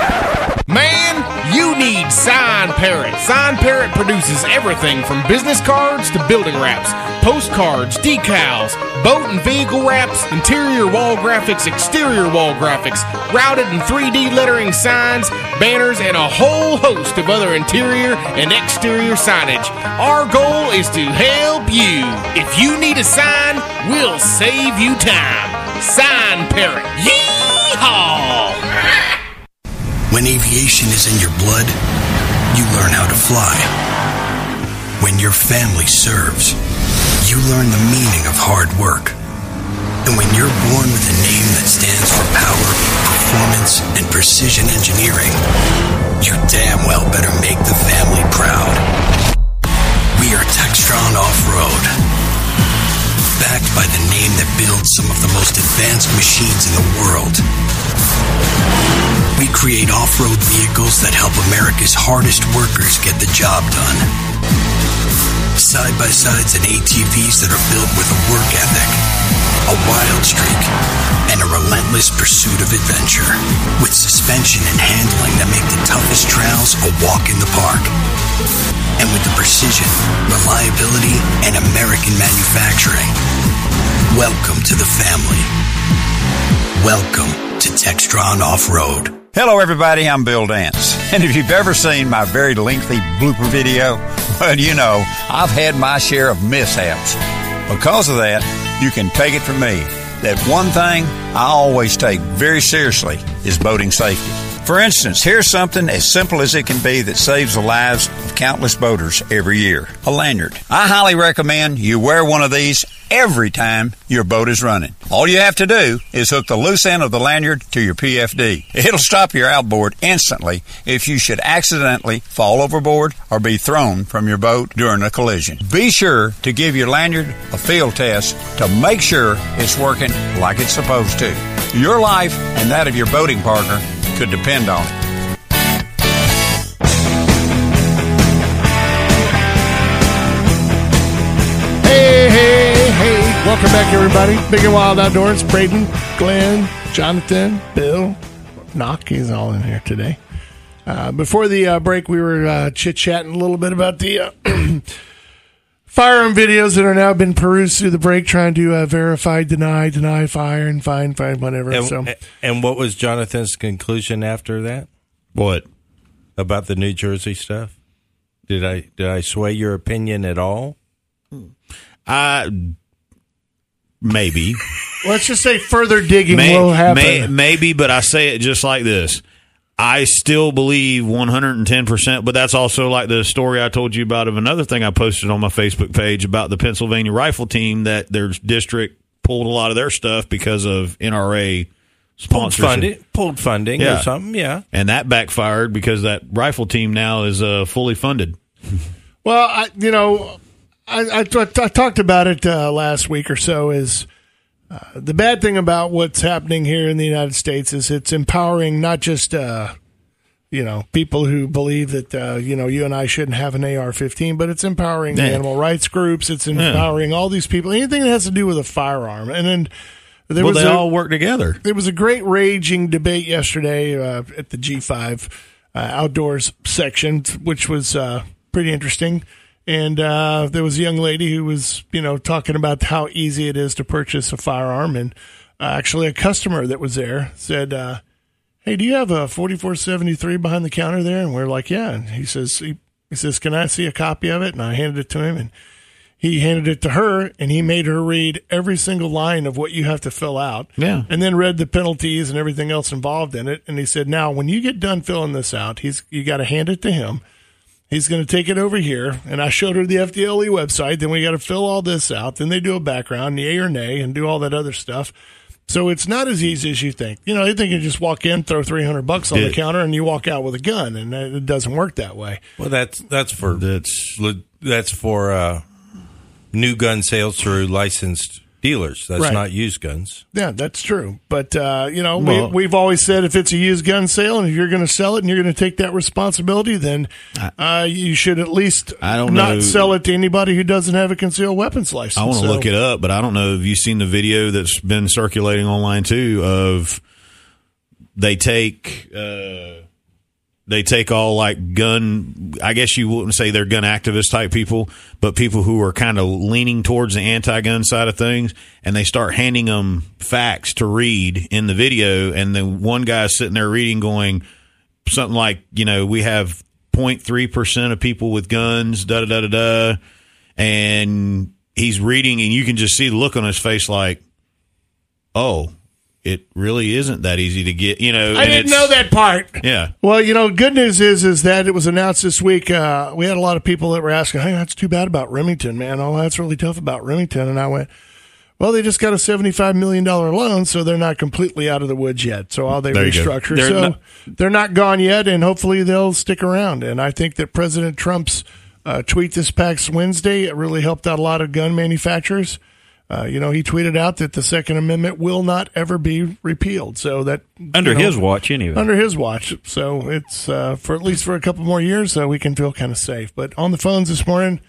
Man, you need Sign Parrot. Sign Parrot produces everything from business cards to building wraps, postcards, decals, boat and vehicle wraps, interior wall graphics, exterior wall graphics, routed and 3D lettering signs, banners, and a whole host of other interior and exterior signage. Our goal is to help you. If you need a sign, we'll save you time. Sign Parrot. Yeehaw! When aviation is in your blood, you learn how to fly. When your family serves, you learn the meaning of hard work. And when you're born with a name that stands for power, performance, and precision engineering, you damn well better make the family proud. We are Textron Off-Road. Backed by the name that builds some of the most advanced machines in the world. We create off-road vehicles that help America's hardest workers get the job done. Side-by-sides and ATVs that are built with a work ethic, a wild streak, and a relentless pursuit of adventure. With suspension and handling that make the toughest trails a walk in the park. And with the precision, reliability, and American manufacturing. Welcome to the family. Welcome to Textron Off-Road. Hello, everybody. I'm Bill Dance. And if you've ever seen my very lengthy blooper video, well, you know, I've had my share of mishaps. Because of that, you can take it from me that one thing I always take very seriously is boating safety. For instance, here's something as simple as it can be that saves the lives of countless boaters every year a lanyard. I highly recommend you wear one of these every time your boat is running. All you have to do is hook the loose end of the lanyard to your PFD. It'll stop your outboard instantly if you should accidentally fall overboard or be thrown from your boat during a collision. Be sure to give your lanyard a field test to make sure it's working like it's supposed to. Your life and that of your boating partner could depend on. Hey, hey, hey. Welcome back, everybody. Big and Wild Outdoors. Braden, Glenn, Jonathan, Bill, Knock. He's all in here today. Uh, before the uh, break, we were uh, chit chatting a little bit about the uh, firearm videos that are now been perused through the break, trying to uh, verify, deny, deny, fire, and find, find, whatever. And, so, and what was Jonathan's conclusion after that? What about the New Jersey stuff? Did I did I sway your opinion at all? I maybe. let's just say further digging May- will happen. may- maybe, but I say it just like this. I still believe 110%, but that's also like the story I told you about of another thing I posted on my Facebook page about the Pennsylvania rifle team that their district pulled a lot of their stuff because of NRA sponsorship. Pulled funding, pulled funding or something. Yeah. And that backfired because that rifle team now is uh, fully funded. Well, I, you know, I, I, I talked about it uh, last week or so. Is uh, the bad thing about what's happening here in the United States is it's empowering not just uh, you know people who believe that uh, you know you and I shouldn't have an AR-15, but it's empowering Yeah. animal rights groups. It's Yeah. empowering all these people. Anything that has to do with a firearm, and then. There well, was they a- all work together. there was a great raging debate yesterday uh, at the G5 uh, outdoors section, which was uh, pretty interesting. And uh, there was a young lady who was, you know, talking about how easy it is to purchase a firearm. And uh, actually, a customer that was there said, uh, "Hey, do you have a 4473 behind the counter there?" And we're like, "Yeah." And he says, he, "He says, can I see a copy of it?" And I handed it to him, and he handed it to her and he made her read every single line of what you have to fill out. Yeah. And then read the penalties and everything else involved in it. And he said, now when you get done filling this out, he's, you got to hand it to him. He's going to take it over here. And I showed her the FDLE website. Then we got to fill all this out. Then they do a background, yay or nay, and do all that other stuff. So it's not as easy as you think. You know, you think you just walk in, throw 300 bucks on the counter, and you walk out with a gun. And it doesn't work that way. Well, that's that's for that's that's for uh, new gun sales through licensed dealers. That's Right. not used guns. Yeah, that's true. But uh, you know, Well- we, we've always said if it's a used gun sale and if you're going to sell it and you're going to take that responsibility, then uh, you should at least I don't not know. sell it to anybody who doesn't have a concealed weapons license. I want to So- look it up, but I don't know. Have you seen the video that's been circulating online too? Of they take uh, they take all like gun. I guess you wouldn't say they're gun activist type people, but people who are kind of leaning towards the anti-gun side of things, and they start handing them facts to read in the video, and then one guy's sitting there reading, going something like, you know, we have 0.3 percent of people with guns, da da da da da, and he's reading, and you can just see the look on his face, like, oh, it really isn't that easy to get, you know. I didn't know that part. Yeah. Well, you know, good news is is that it was announced this week. Uh, we had a lot of people that were asking, "Hey, that's too bad about Remington, man. Oh, that's really tough about Remington." And I went, "Well, they just got a seventy-five million dollar loan, so they're not completely out of the woods yet. So all they There restructure, They're so not- they're not gone yet, and hopefully they'll stick around. And I think that President Trump's uh, tweet this past Wednesday it really helped out a lot of gun manufacturers. Uh, you know, he tweeted out that the Second Amendment will not ever be repealed. So that Under you know, his watch, anyway. under his watch. So it's uh, for at least for a couple more years, so we can feel kind of safe. But on the phones this morning,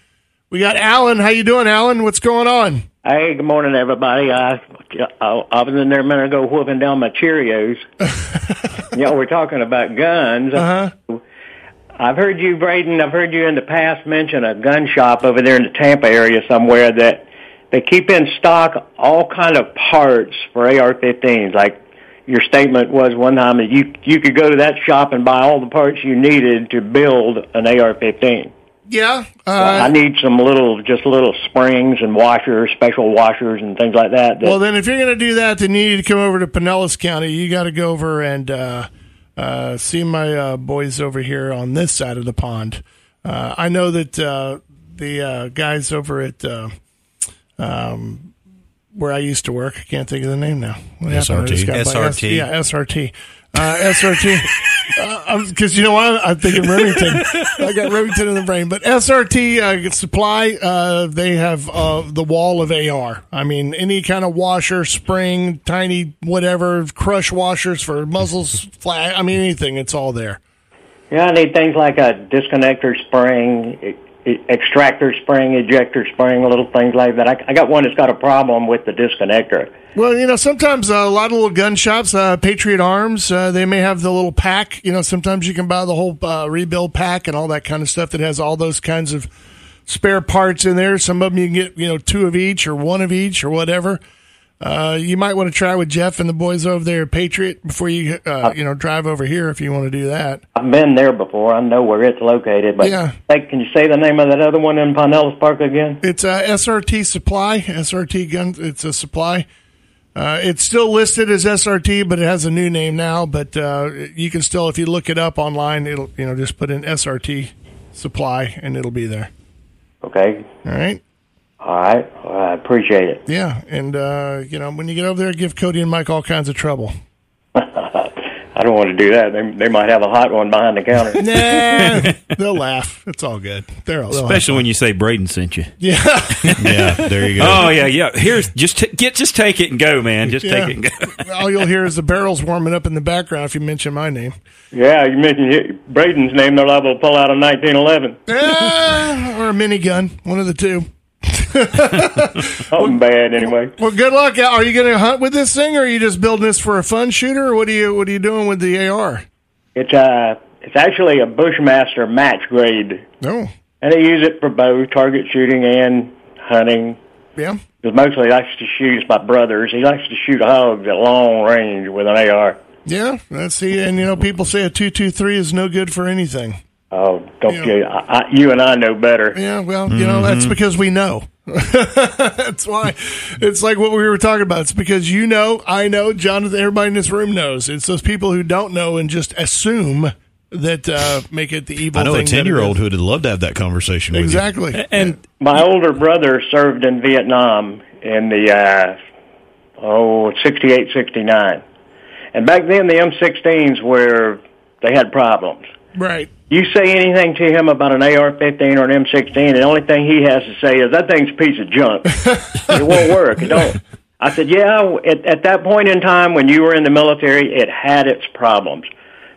we got Alan. How you doing, Alan? What's going on? Hey, good morning, everybody. I, I, I was in there a minute ago whooping down my Cheerios. Y'all were talking about guns. Uh-huh. I've heard you, Braden, I've heard you in the past mention a gun shop over there in the Tampa area somewhere that they keep in stock all kind of parts for AR-15s. Like your statement was one time that you you could go to that shop and buy all the parts you needed to build an AR-15. Yeah. Well, I need some little, just little springs and washers, special washers and things like that. that Well, then, if you're going to do that, then you need to come over to Pinellas County. You got to go over and uh, uh, see my uh, boys over here on this side of the pond. Uh, I know that uh, the uh, guys over at uh, um, where I used to work, I can't think of the name now. What happened? SRT? just SRT. yeah, SRT. Uh, SRT. Because you know what? I'm thinking Remington. I got Remington in the brain. But SRT uh, Supply, uh, they have uh, the wall of AR. I mean, any kind of washer, spring, tiny whatever, crush washers for muzzles, flat. I mean, anything. It's all there. Yeah, I need things like a disconnector spring, extractor spring, ejector spring, little things like that. I, I got one that's got a problem with the disconnector. Well, you know, sometimes uh, a lot of little gun shops, uh, Patriot Arms, uh, they may have the little pack. You know, sometimes you can buy the whole uh, rebuild pack and all that kind of stuff that has all those kinds of spare parts in there. Some of them you can get, you know, two of each or one of each or whatever. Uh, you might want to try with Jeff and the boys over there at Patriot before you, uh, you know, drive over here if you want to do that. I've been there before. I know where it's located. But Yeah. hey, can you say the name of that other one in Pinellas Park again? It's uh, SRT Supply, SRT gun. It's a supply. Uh, it's still listed as SRT, but it has a new name now. But uh, you can still, if you look it up online, it'll you know just put in SRT supply and it'll be there. Okay. All right. All right. Well, I appreciate it. Yeah, and uh, you know when you get over there, give Cody and Mike all kinds of trouble. I don't want to do that. They, they might have a hot one behind the counter. nah, they'll laugh. It's all good. They're they'll Especially when you say Braden sent you. Yeah. yeah, there you go. Oh yeah, yeah. Here's just t- get just take it and go, man. Just Yeah. take it and go. all you'll hear is the barrels warming up in the background if you mention my name. yeah, you mentioned Braden's name. They're liable to pull out a 1911. Ah, or a minigun, one of the two. Something bad, anyway. Well, good luck. Are you going to hunt with this thing, or are you just building this for a fun shooter, or what are you what are you doing with the AR? It's uh, it's actually a Bushmaster match grade. No. And they use it for both target shooting and hunting. Yeah. Because mostly he likes to shoot. It's my brother's. He likes to shoot hogs at long range with an AR. Yeah, that's the and you know people say a two two three is no good for anything. Oh, don't you? I, I, you and I know better. Yeah, well, you know that's because we know. that's why it's like what we were talking about. It's because you know, I know, Jonathan, everybody in this room knows. It's those people who don't know and just assume that uh, make it the evil. I know a thing that ten year old who'd love to have that conversation with you. Exactly. And my older brother served in Vietnam in the uh, oh sixty eight sixty nine, and back then the M16s were they had problems. Right. You say anything to him about an AR-15 or an M16, the only thing he has to say is that thing's a piece of junk. it won't work. It don't. I said, yeah. At, at that point in time when you were in the military, it had its problems,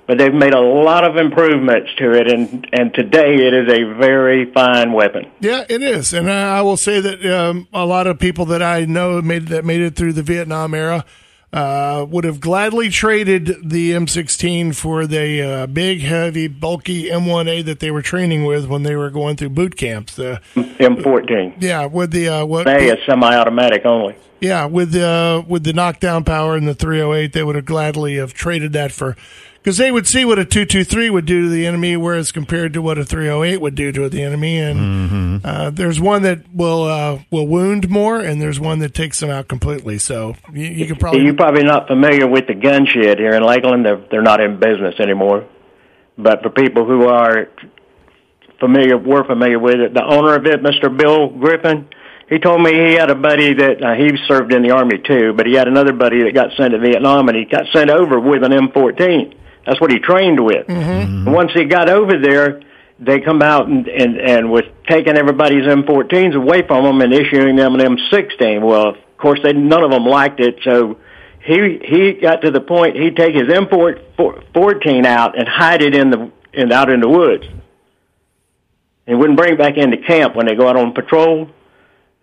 but they've made a lot of improvements to it, and and today it is a very fine weapon. Yeah, it is, and I I will say that um, a lot of people that I know made that made it through the Vietnam era uh, would have gladly traded the M16 for the uh, big, heavy, bulky M1A that they were training with when they were going through boot camps. The M14. yeah, with the uh, what? They is semi-automatic only. Yeah, with the with the knockdown power and the 308, they would have gladly have traded that for because they would see what a 223 would do to the enemy, whereas compared to what a 308 would do to the enemy, and uh, there's one that will uh, will wound more, and there's one that takes them out completely. So you, you can probably You're probably not familiar with the gun shed here in Lakeland. They're they're not in business anymore. But for people who are familiar, were familiar with it, the owner of it, Mr. Bill Griffin, he told me he had a buddy that uh, he served in the army too, but he had another buddy that got sent to Vietnam, and he got sent over with an M14. That's what he trained with. Mm-hmm. And once he got over there, they come out and, and, and was taking everybody's M14s away from them and issuing them an M16. Well, of course, they, none of them liked it, so he he got to the point he'd take his M14 out and hide it in the in out in the woods. He wouldn't bring it back into camp when they go out on patrol.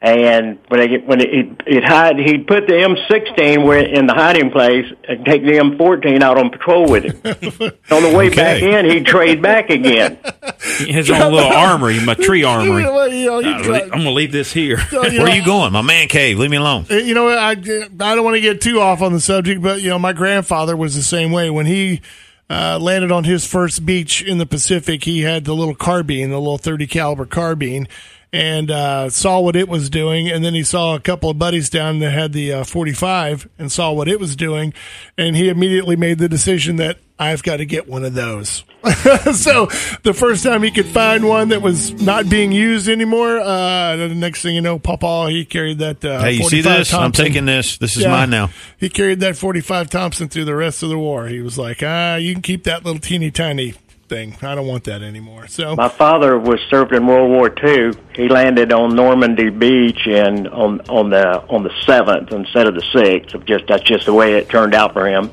And when they get, when it, he'd, he'd hide, he'd put the M16 where in the hiding place and take the M14 out on patrol with him. on the way back in, he'd trade back again. His own little armory, my tree armory. You know, you know, you Uh, I'm gonna leave this here. you know, Where are you going? My man cave. Leave me alone. Uh, You know, I I don't want to get too off on the subject, but you know, my grandfather was the same way. When he uh, landed on his first beach in the Pacific, he had the little carbine, the little thirty caliber carbine, and uh, saw what it was doing. And then he saw a couple of buddies down that had the uh, forty five and saw what it was doing, and he immediately made the decision that I've got to get one of those. so the first time he could find one that was not being used anymore, uh, the next thing you know, Papa he carried that. Uh, hey, you see 45 this? I'm taking this. This is Yeah. mine now. He carried that 45 Thompson through the rest of the war. He was like, ah, you can keep that little teeny tiny thing. I don't want that anymore. So My father was served in World War II. He landed on Normandy Beach and on on the on the seventh instead of the sixth. Just that's just the way it turned out for him.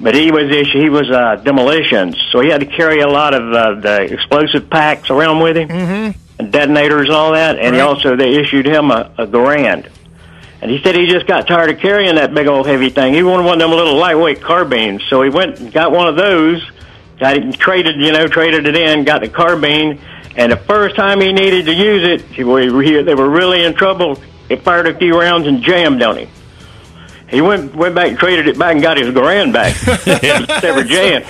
But he was he was uh, demolitions, so he had to carry a lot of uh, the explosive packs around with him mm-hmm. and detonators and all that. And he also they issued him a, a Garand. And he said he just got tired of carrying that big old heavy thing. He wanted one of them little lightweight carbines, so he went and got one of those. It traded, you know, traded it in. Got the carbine, and the first time he needed to use it, he, he, they were really in trouble. It fired a few rounds and jammed on him. He went went back, and traded it back, and got his Garand back. Never jammed.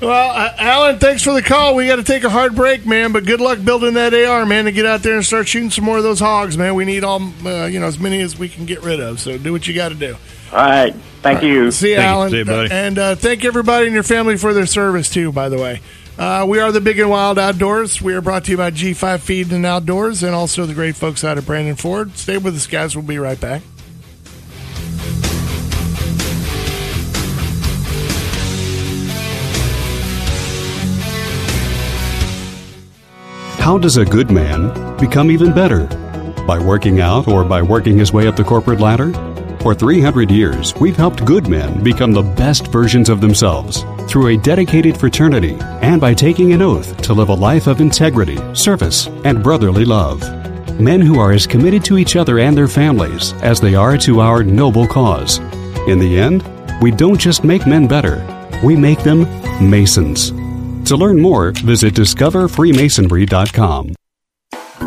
Well, uh, Alan, thanks for the call. We got to take a hard break, man. But good luck building that AR, man, to get out there and start shooting some more of those hogs, man. We need all, uh, you know, as many as we can get rid of. So do what you got to do. All right. Thank you. See you, Alan. And uh, thank everybody and your family for their service, too, by the way. Uh, we are the Big and Wild Outdoors. We are brought to you by G5 Feed and Outdoors and also the great folks out of Brandon Ford. Stay with us, guys. We'll be right back. How does a good man become even better? By working out or by working his way up the corporate ladder? For 300 years, we've helped good men become the best versions of themselves through a dedicated fraternity and by taking an oath to live a life of integrity, service, and brotherly love. Men who are as committed to each other and their families as they are to our noble cause. In the end, we don't just make men better, we make them Masons. To learn more, visit discoverfreemasonry.com.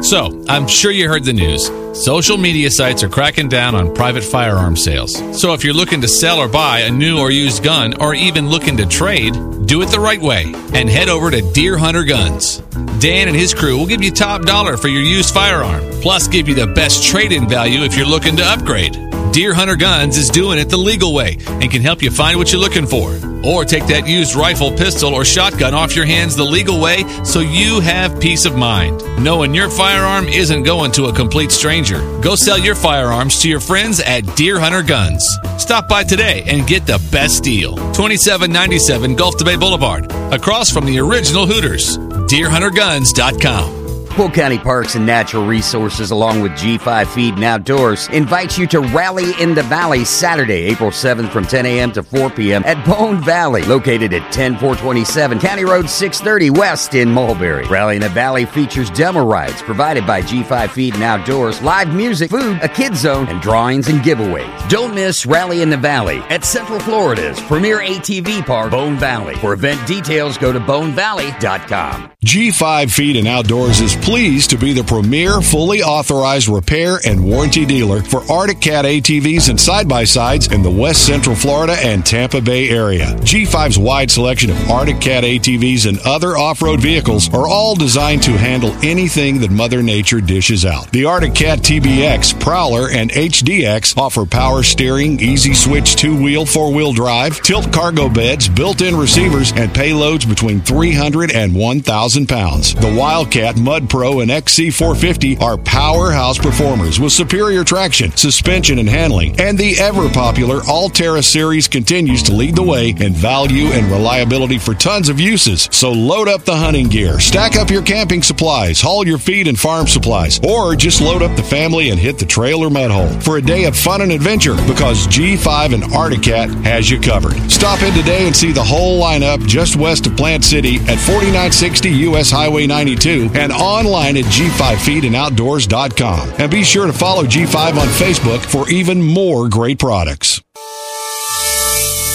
So, I'm sure you heard the news. Social media sites are cracking down on private firearm sales. So, if you're looking to sell or buy a new or used gun, or even looking to trade, do it the right way and head over to Deer Hunter Guns. Dan and his crew will give you top dollar for your used firearm, plus give you the best trade in value if you're looking to upgrade. Deer Hunter Guns is doing it the legal way and can help you find what you're looking for. Or take that used rifle, pistol, or shotgun off your hands the legal way so you have peace of mind. Knowing your firearm isn't going to a complete stranger. Go sell your firearms to your friends at Deer Hunter Guns. Stop by today and get the best deal. 2797 Gulf to Bay Boulevard, across from the original Hooters. DeerHunterGuns.com. Polk County Parks and Natural Resources, along with G5 Feed and Outdoors, invites you to Rally in the Valley Saturday, April 7th from 10 a.m. to 4 p.m. at Bone Valley, located at 10427 County Road 630 West in Mulberry. Rally in the Valley features demo rides provided by G5 Feed and Outdoors, live music, food, a kid zone, and drawings and giveaways. Don't miss Rally in the Valley at Central Florida's premier ATV park, Bone Valley. For event details, go to bonevalley.com. G5 Feed and Outdoors is pleased to be the premier fully authorized repair and warranty dealer for Arctic Cat ATVs and side by sides in the West Central Florida and Tampa Bay area. G5's wide selection of Arctic Cat ATVs and other off road vehicles are all designed to handle anything that Mother Nature dishes out. The Arctic Cat TBX, Prowler, and HDX offer power steering, easy switch two wheel, four wheel drive, tilt cargo beds, built in receivers, and payloads between 300 and 1,000 pounds. The Wildcat, Mud Pro, and XC450 are powerhouse performers with superior traction, suspension, and handling. And the ever popular Alterra series continues to lead the way in value and reliability for tons of uses. So load up the hunting gear, stack up your camping supplies, haul your feed and farm supplies, or just load up the family and hit the trail or mud hole for a day of fun and adventure because G5 and Arctic Cat has you covered. Stop in today and see the whole lineup just west of Plant City at 4960 US Highway 92 and online at G5feedandoutdoors.com. And be sure to follow G5 on Facebook for even more great products.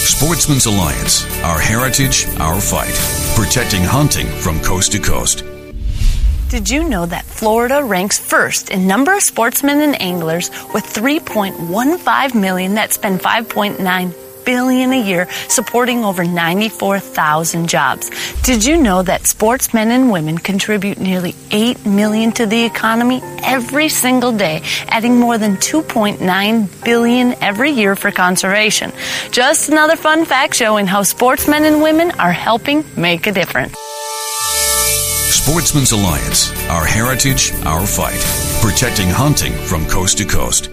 Sportsmen's Alliance, our heritage, our fight, protecting hunting from coast to coast. Did you know that Florida ranks first in number of sportsmen and anglers with 3.15 million that spend 5.9 billion a year supporting over 94,000 jobs? Did you know that sportsmen and women contribute nearly 8 million to the economy every single day, adding more than 2.9 billion every year for conservation? Just another fun fact showing how sportsmen and women are helping make a difference. Sportsmen's Alliance, our heritage, our fight, protecting hunting from coast to coast.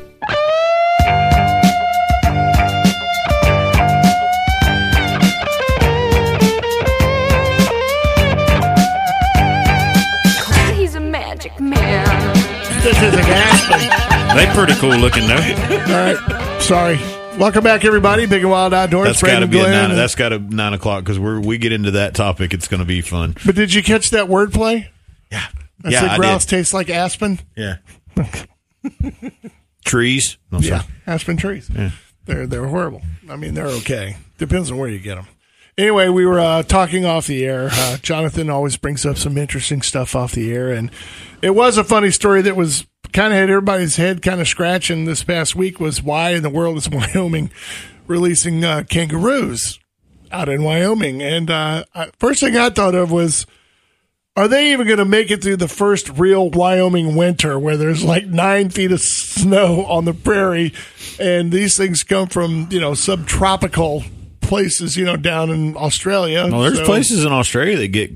This is a Aspen. They pretty cool looking though. All right. Sorry. Welcome back, everybody. Big and Wild Outdoors. That's got to be nine. That's got to nine o'clock because we we get into that topic. It's going to be fun. But did you catch that wordplay? Yeah. I Yeah, said I grouse did. tastes like aspen. Yeah. Trees. No, sorry. yeah, aspen trees. Yeah. They're they're horrible. I mean, they're okay. Depends on where you get them. Anyway, we were uh, talking off the air. Uh, Jonathan always brings up some interesting stuff off the air, and it was a funny story that was kind of had everybody's head kind of scratching this past week. Was why in the world is Wyoming releasing uh, kangaroos out in Wyoming? And uh, first thing I thought of was Are they even going to make it through the first real Wyoming winter where there's like nine feet of snow on the prairie, and these things come from you know subtropical places, you know, down in Australia. Well, there's So- places in Australia that get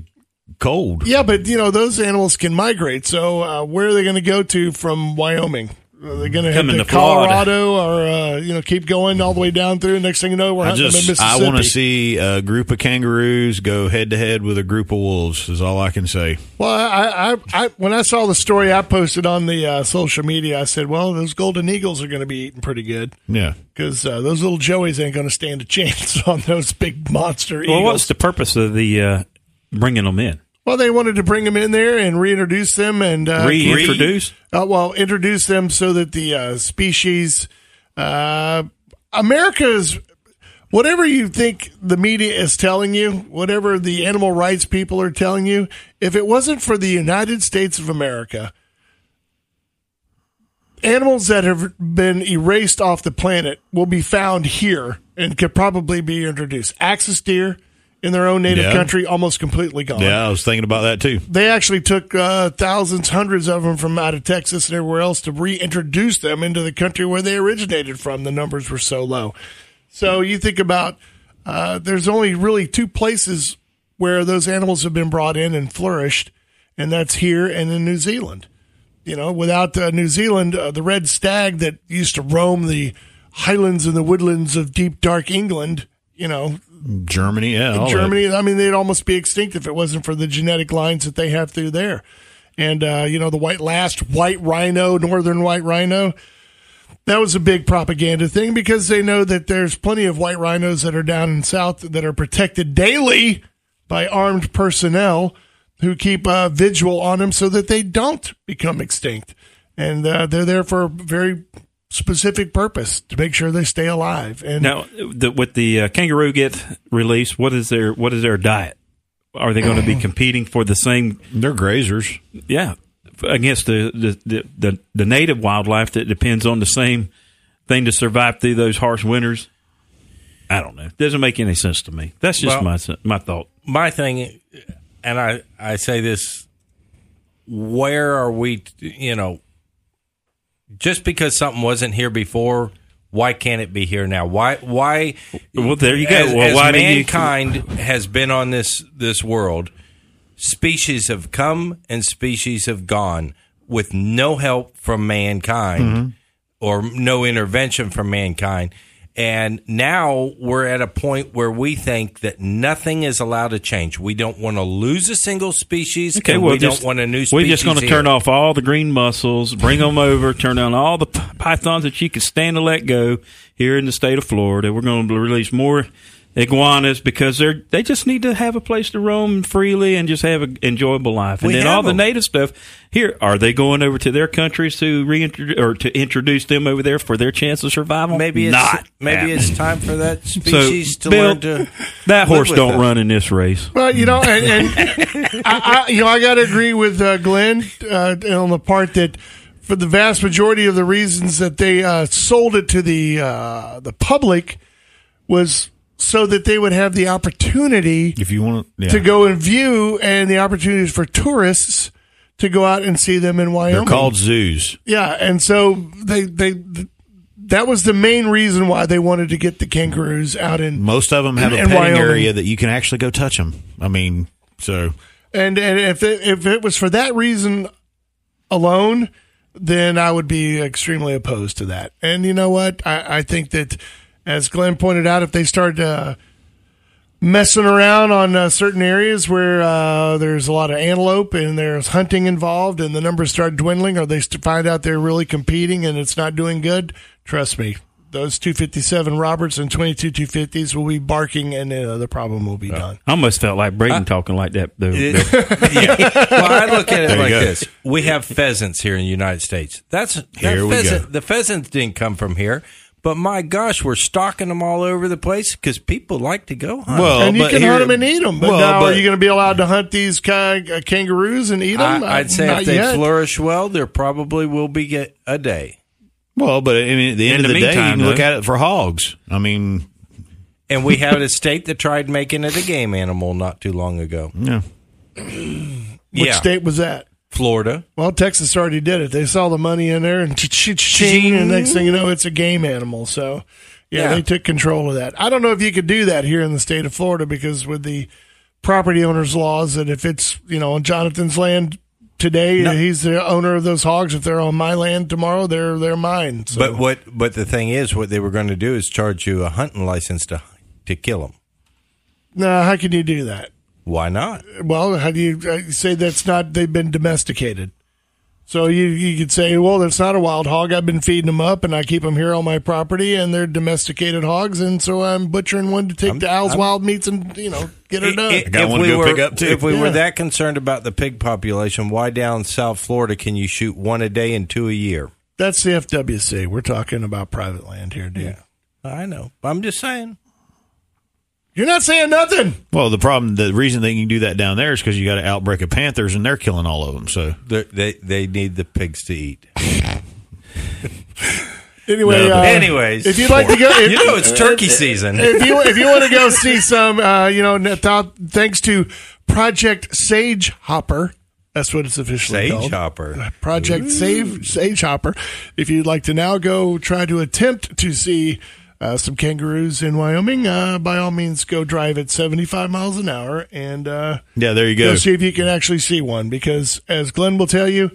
cold. Yeah, but you know those animals can migrate. So uh, where are they going to go to from Wyoming? Are they going to head Coming to to Florida. Colorado, or uh, you know keep going all the way down through? Next thing you know, we're I hunting them in just Mississippi. I want to see a group of kangaroos go head to head with a group of wolves. Is all I can say. Well, I, I, I, when I saw the story I posted on the uh, social media, I said, "Well, those golden eagles are going to be eating pretty good Yeah. because uh, those little joeys ain't going to stand a chance on those big monster Well, eagles." what's the purpose of the uh, bringing them in? Well, they wanted to bring them in there and reintroduce them and uh, Reintroduce? Uh, well, introduce them so that the uh, species, uh, America's, whatever you think the media is telling you, whatever the animal rights people are telling you, if it wasn't for the United States of America, animals that have been erased off the planet will be found here and could probably be introduced. Axis deer in their own native Yeah. country, almost completely gone Yeah, I was thinking about that too. they actually took uh, thousands, hundreds of them from out of Texas and everywhere else to reintroduce them into the country where they originated from. The numbers were so low. So you think about uh, there's only really two places where those animals have been brought in and flourished, and that's here and in New Zealand. You know, without uh, New Zealand, uh, the red stag that used to roam the highlands and the woodlands of deep, dark England, you know, Germany, yeah, in that. Germany, I mean, they'd almost be extinct if it wasn't for the genetic lines that they have through there. And uh, you know, the white last white rhino, northern white rhino, that was a big propaganda thing because they know that there's plenty of white rhinos that are down in south that are protected daily by armed personnel who keep uh, vigil on them so that they don't become extinct. And uh, they're there for very specific purpose to make sure they stay alive. And Now, the, with the uh, kangaroo get released, what is their what is their diet? Are they going to be competing for the same? They're grazers. Yeah, against the the, the the the native wildlife that depends on the same thing to survive through those harsh winters. I don't know. It doesn't make any sense to me. That's just Well- my my thought. my thing, and I I say this: where are we? You know, just because something wasn't here before, why can't it be here now? Why? Why? Well, there you go. As, Well, as why you- mankind has been on this this world, species have come and species have gone with no help from mankind Mm-hmm. or no intervention from mankind. And now we're at a point where we think that nothing is allowed to change. We don't want to lose a single species, Okay, and well, we just- don't want a new species. We're just going to turn off all the green mussels, bring them over, turn down all the pythons that you can stand to let go here in the state of Florida. We're going to release more iguanas because they're they just need to have a place to roam freely and just have an enjoyable life. And We then have all the native stuff here are they going over to their countries to reintroduce or to introduce them over there for their chance of survival? Maybe it's not. maybe it's time for that So, species to Bill, learn to that live horse with don't them. run in this race. Well, you know, and, and I, I, you know, I got to agree with uh, Glenn uh, on the part that for the vast majority of the reasons that they uh, sold it to the uh, the public was so that they would have the opportunity If you want yeah. to go and view and the opportunities for tourists to go out and see them in Wyoming. They're called zoos. Yeah, and so they they that was the main reason why they wanted to get the kangaroos out in Most of them have a in petting area that you can actually go touch them. I mean, so And and if it, if it was for that reason alone, then I would be extremely opposed to that. And you know what? I, I think that, as Glenn pointed out, if they start uh, messing around on uh, certain areas where uh, there's a lot of antelope and there's hunting involved, and the numbers start dwindling, or they find out they're really competing and it's not doing good, trust me. Those 257 Roberts and 22 250s will be barking, and uh, the problem will be done. I almost felt like Braden talking like that. Though. yeah. Well, I look at it There like this: we have pheasants here in the United States. That's that Here we pheasant. go. The pheasants didn't come from here, but my gosh, we're stocking them all over the place because people like to go hunt. Well, and you can here- hunt them and eat them. But well, now, are you going to be allowed to hunt these ca- uh, kangaroos and eat them? I, would say Not if they yet. flourish well, there probably will be get a day. well, but I mean, at the end In of the the, day, you meantime, can look though- at it for hogs. I mean, And we had a state that tried making it a game animal not too long ago. yeah. Which Yeah. state was that? Florida. Well, Texas already did it. They saw the money in there and ching, and next thing you know, it's a game animal. So, yeah, Yeah. they took control of that. I don't know if you could do that here in the state of Florida because with the property owners' laws, that if it's you know on Jonathan's land today, he's the owner of those hogs. If they're on my land tomorrow, they're they're mine. So. But what? But the thing is, what they were going to do is charge you a hunting license to to kill them. Now, how can you do that? Why not? Well, how do you uh, say that's not? They've been domesticated. So you you could say, well, that's not a wild hog. I've been feeding them up, and I keep them here on my property, and they're domesticated hogs, and so I'm butchering one to take the Al's I'm- wild meats and you know get her I- done. I- if we were, If we Yeah. were that concerned about the pig population, why down South Florida can you shoot one a day and two a year? that's the FWC. We're talking about private land here, dude. I know. I'm just saying. You're not saying nothing. Well, the problem, the reason they can do that down there is because you got an outbreak of panthers and they're killing all of them. So They're, they they need the pigs to eat. Anyway, No, uh, anyways, if you'd like to go, if, You know it's turkey season. If you if you want to go see some, uh, you know, n- thanks to Project Sage Hopper. That's what it's officially Sage called. Hopper. Project Save Sage Hopper. If you'd like to now go try to attempt to see uh, some kangaroos in Wyoming, uh, by all means, go drive at 75 miles an hour and uh, yeah, there you go. see if you can actually see one. Because as Glenn will tell you,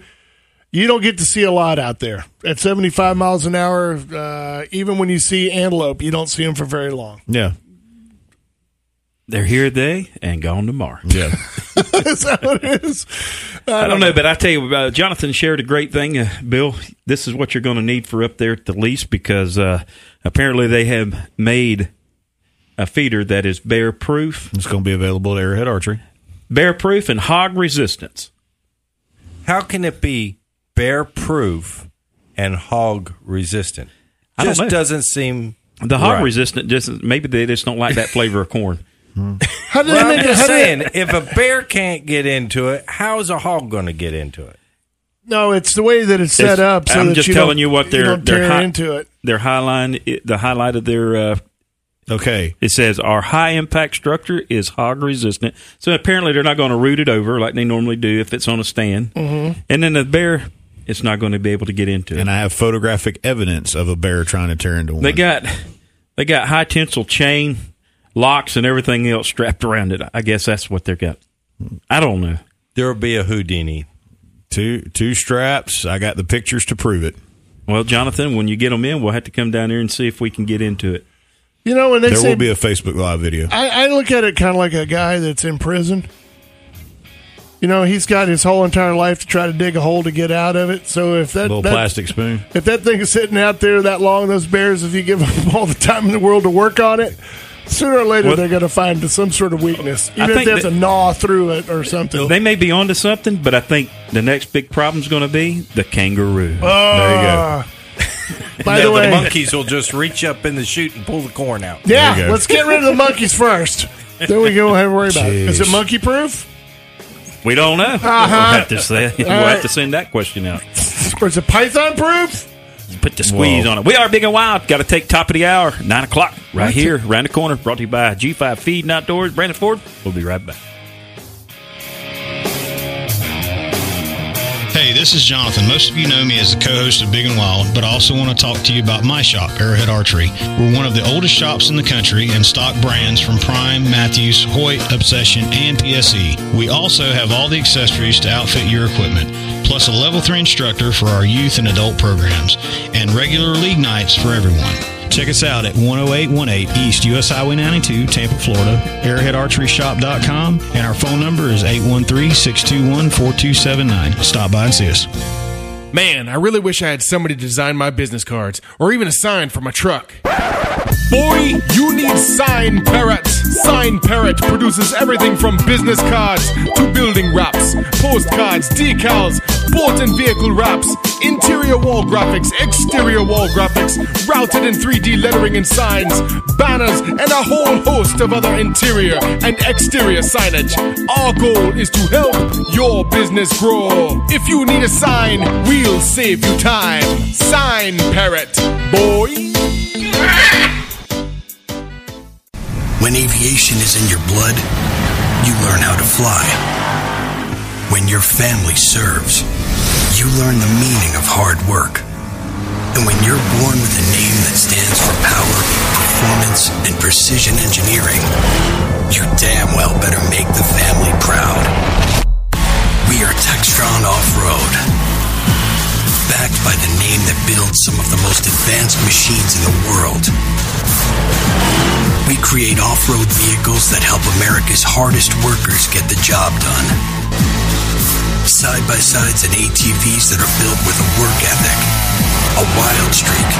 you don't get to see a lot out there at 75 miles an hour. Uh, even when you see antelope, you don't see them for very long. Yeah. They're here today and gone tomorrow. Yeah. Is that what it is? I don't know, but I tell you, uh, Jonathan shared a great thing. Uh, Bill, this is what you're going to need for up there at the lease because uh, apparently they have made a feeder that is bear proof. It's going to be available at Arrowhead Archery. Bear proof and hog resistance. How can it be bear proof and hog resistant? I don't Just know. doesn't seem The hog right. resistant just maybe they just don't like that flavor of corn. How did Well, they I'm just how saying, they- if a bear can't get into it, how's a hog going to get into it? No, it's the way that it's set It's- up. So I'm that just you telling don't- you what they're don't they're tear hi- into it. Their highline, the highlight of their uh, okay. It says our high impact structure is hog resistant. So apparently they're not going to root it over like they normally do if it's on a stand. Mhm. And then the bear, it's not going to be able to get into it. And I have photographic evidence of a bear trying to tear into one. They got they got high tensile chain locks and everything else strapped around it. I guess that's what they got. I don't know. There will be a Houdini. Two two straps. I got the pictures to prove it. Well, Jonathan, when you get them in, we'll have to come down here and see if we can get into it. You know, when they there say will be a Facebook Live video. I, I look at it kind of like a guy that's in prison. You know, he's got his whole entire life to try to dig a hole to get out of it. So if that Little that- plastic spoon. if that thing is sitting out there that long, those bears, if you give them all the time in the world to work on it, sooner or later Well- they're going to find some sort of weakness, even if think they have that- to gnaw through it or something. They may be onto something, but I think the next big problem is going to be the kangaroo. Ah. By the way, the monkeys will just reach up in the chute and pull the corn out. yeah, let's get rid of the monkeys first. then we go have to worry about it. Is it monkey proof? We don't know. Uh-huh. We'll have to say. We'll All have to send that question out. Or is it python proof? Put the squeeze Whoa. on it. We are big and wild. Got to take top of the hour, nine o'clock, right Right. here, around the corner. Brought to you by G5 Feed and Outdoors. Brandon Ford. We'll be right back. Hey, this is Jonathan. Most of you know me as the co-host of Big and Wild, but I also want to talk to you about my shop, Arrowhead Archery. We're one of the oldest shops in the country and stock brands from Prime, Mathews, Hoyt, Obsession, and PSE. We also have all the accessories to outfit your equipment, plus a level 3 instructor for our youth and adult programs, and regular league nights for everyone. Check us out at 10818 East US Highway 92, Tampa, Florida, arrowheadarcheryshop.com, and our phone number is 813-621-4279. Stop by and see us. Man, I really wish I had somebody to design my business cards or even a sign for my truck. Boy, you need Sign Parrot. Sign Parrot produces everything from business cards to building wraps, postcards, decals, boat and vehicle wraps, interior wall graphics, exterior wall graphics, routed in 3D lettering and signs, banners, and a whole host of other interior and exterior signage. Our goal is to help your business grow. If you need a sign, we'll save you time. Sign Parrot, boy. When aviation is in your blood, you learn how to fly. When your family serves, you learn the meaning of hard work. And when you're born with a name that stands for power, performance, and precision engineering, you damn well better make the family proud. We are Textron Off-Road. Backed by the name that builds some of the most advanced machines in the world. We create off-road vehicles that help America's hardest workers get the job done. Side-by-sides and ATVs that are built with a work ethic, a wild streak,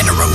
and a relentless